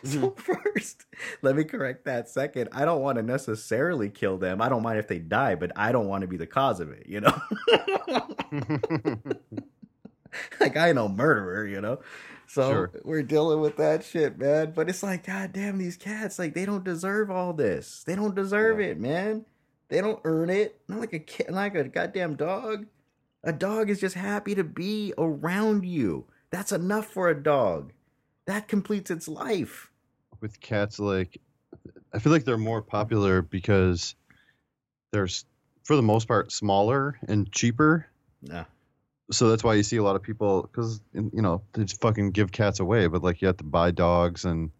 so, so first, let me correct that. Second, I don't want to necessarily kill them. I don't mind if they die, but I don't want to be the cause of it. You know. like I ain't no murderer, you know. So Sure. we're dealing with that shit, man. But it's like, god damn, these cats, like they don't deserve all this. They don't deserve Yeah. it, man. They don't earn it. Not like a kid, like a goddamn dog. A dog is just happy to be around you. That's enough for a dog. That completes its life. With cats, like I feel like they're more popular because they're, for the most part, smaller and cheaper. Yeah. So that's why you see a lot of people, because you know they just fucking give cats away, but like you have to buy dogs and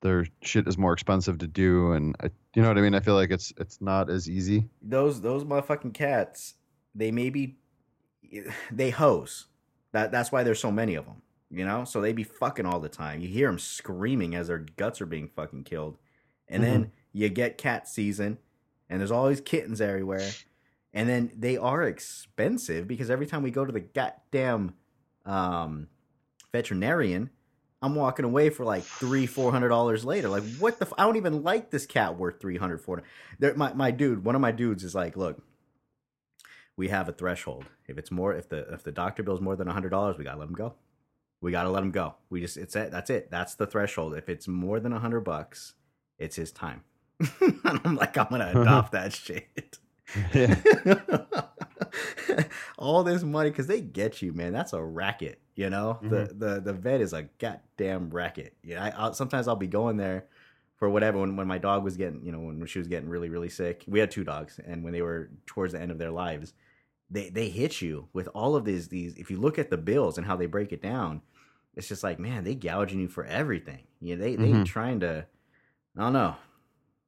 their shit is more expensive to do, and I, you know what I mean. I feel like it's it's not as easy. those those motherfucking cats, they maybe they hose. That that's why there's so many of them. You know, so they be fucking all the time. You hear them screaming as their guts are being fucking killed, and then you get cat season, and there's all these kittens everywhere, and then they are expensive because every time we go to the goddamn um, veterinarian, I'm walking away for like three, four hundred dollars later. Like, what the? F- I don't even like this cat worth three hundred, four hundred. There, my my dude, one of my dudes is like, look, we have a threshold. If it's more, if the if the doctor bills more than a hundred dollars, we gotta let him go. We gotta let him go. We just it's it. That's it. That's the threshold. If it's more than a hundred bucks, it's his time. and I'm like, I'm gonna uh-huh. adopt that shit. yeah. all this money because they get you, man. That's a racket, you know. The mm-hmm. the the vet is a goddamn racket. Yeah, I, I'll, sometimes I'll be going there for whatever. When when my dog was getting, you know, when she was getting really really sick, we had two dogs, and when they were towards the end of their lives, they they hit you with all of these these. If you look at the bills and how they break it down, it's just like, man, they gouging you for everything. Yeah, they they Mhm. trying to. I don't know.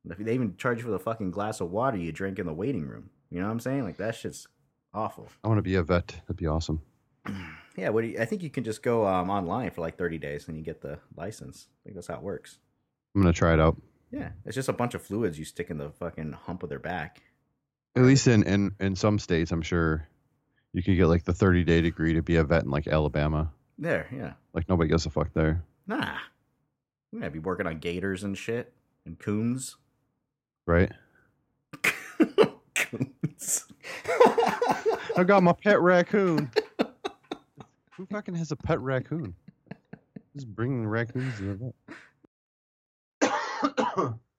If They even charge you for the fucking glass of water you drink in the waiting room. You know what I'm saying? Like that shit's awful. I want to be a vet. That'd be awesome. Yeah, what do you, I think you can just go um, online for like 30 days and you get the license. I think that's how it works. I'm gonna try it out. Yeah, it's just a bunch of fluids you stick in the fucking hump of their back. At least in, in, in some states, I'm sure you could get like the 30 day degree to be a vet in like Alabama. There, yeah. Like nobody gives a fuck there. Nah. We're to be working on gators and shit and coons. Right. coons. I got my pet raccoon. Who fucking has a pet raccoon? Just bringing raccoons to the vet.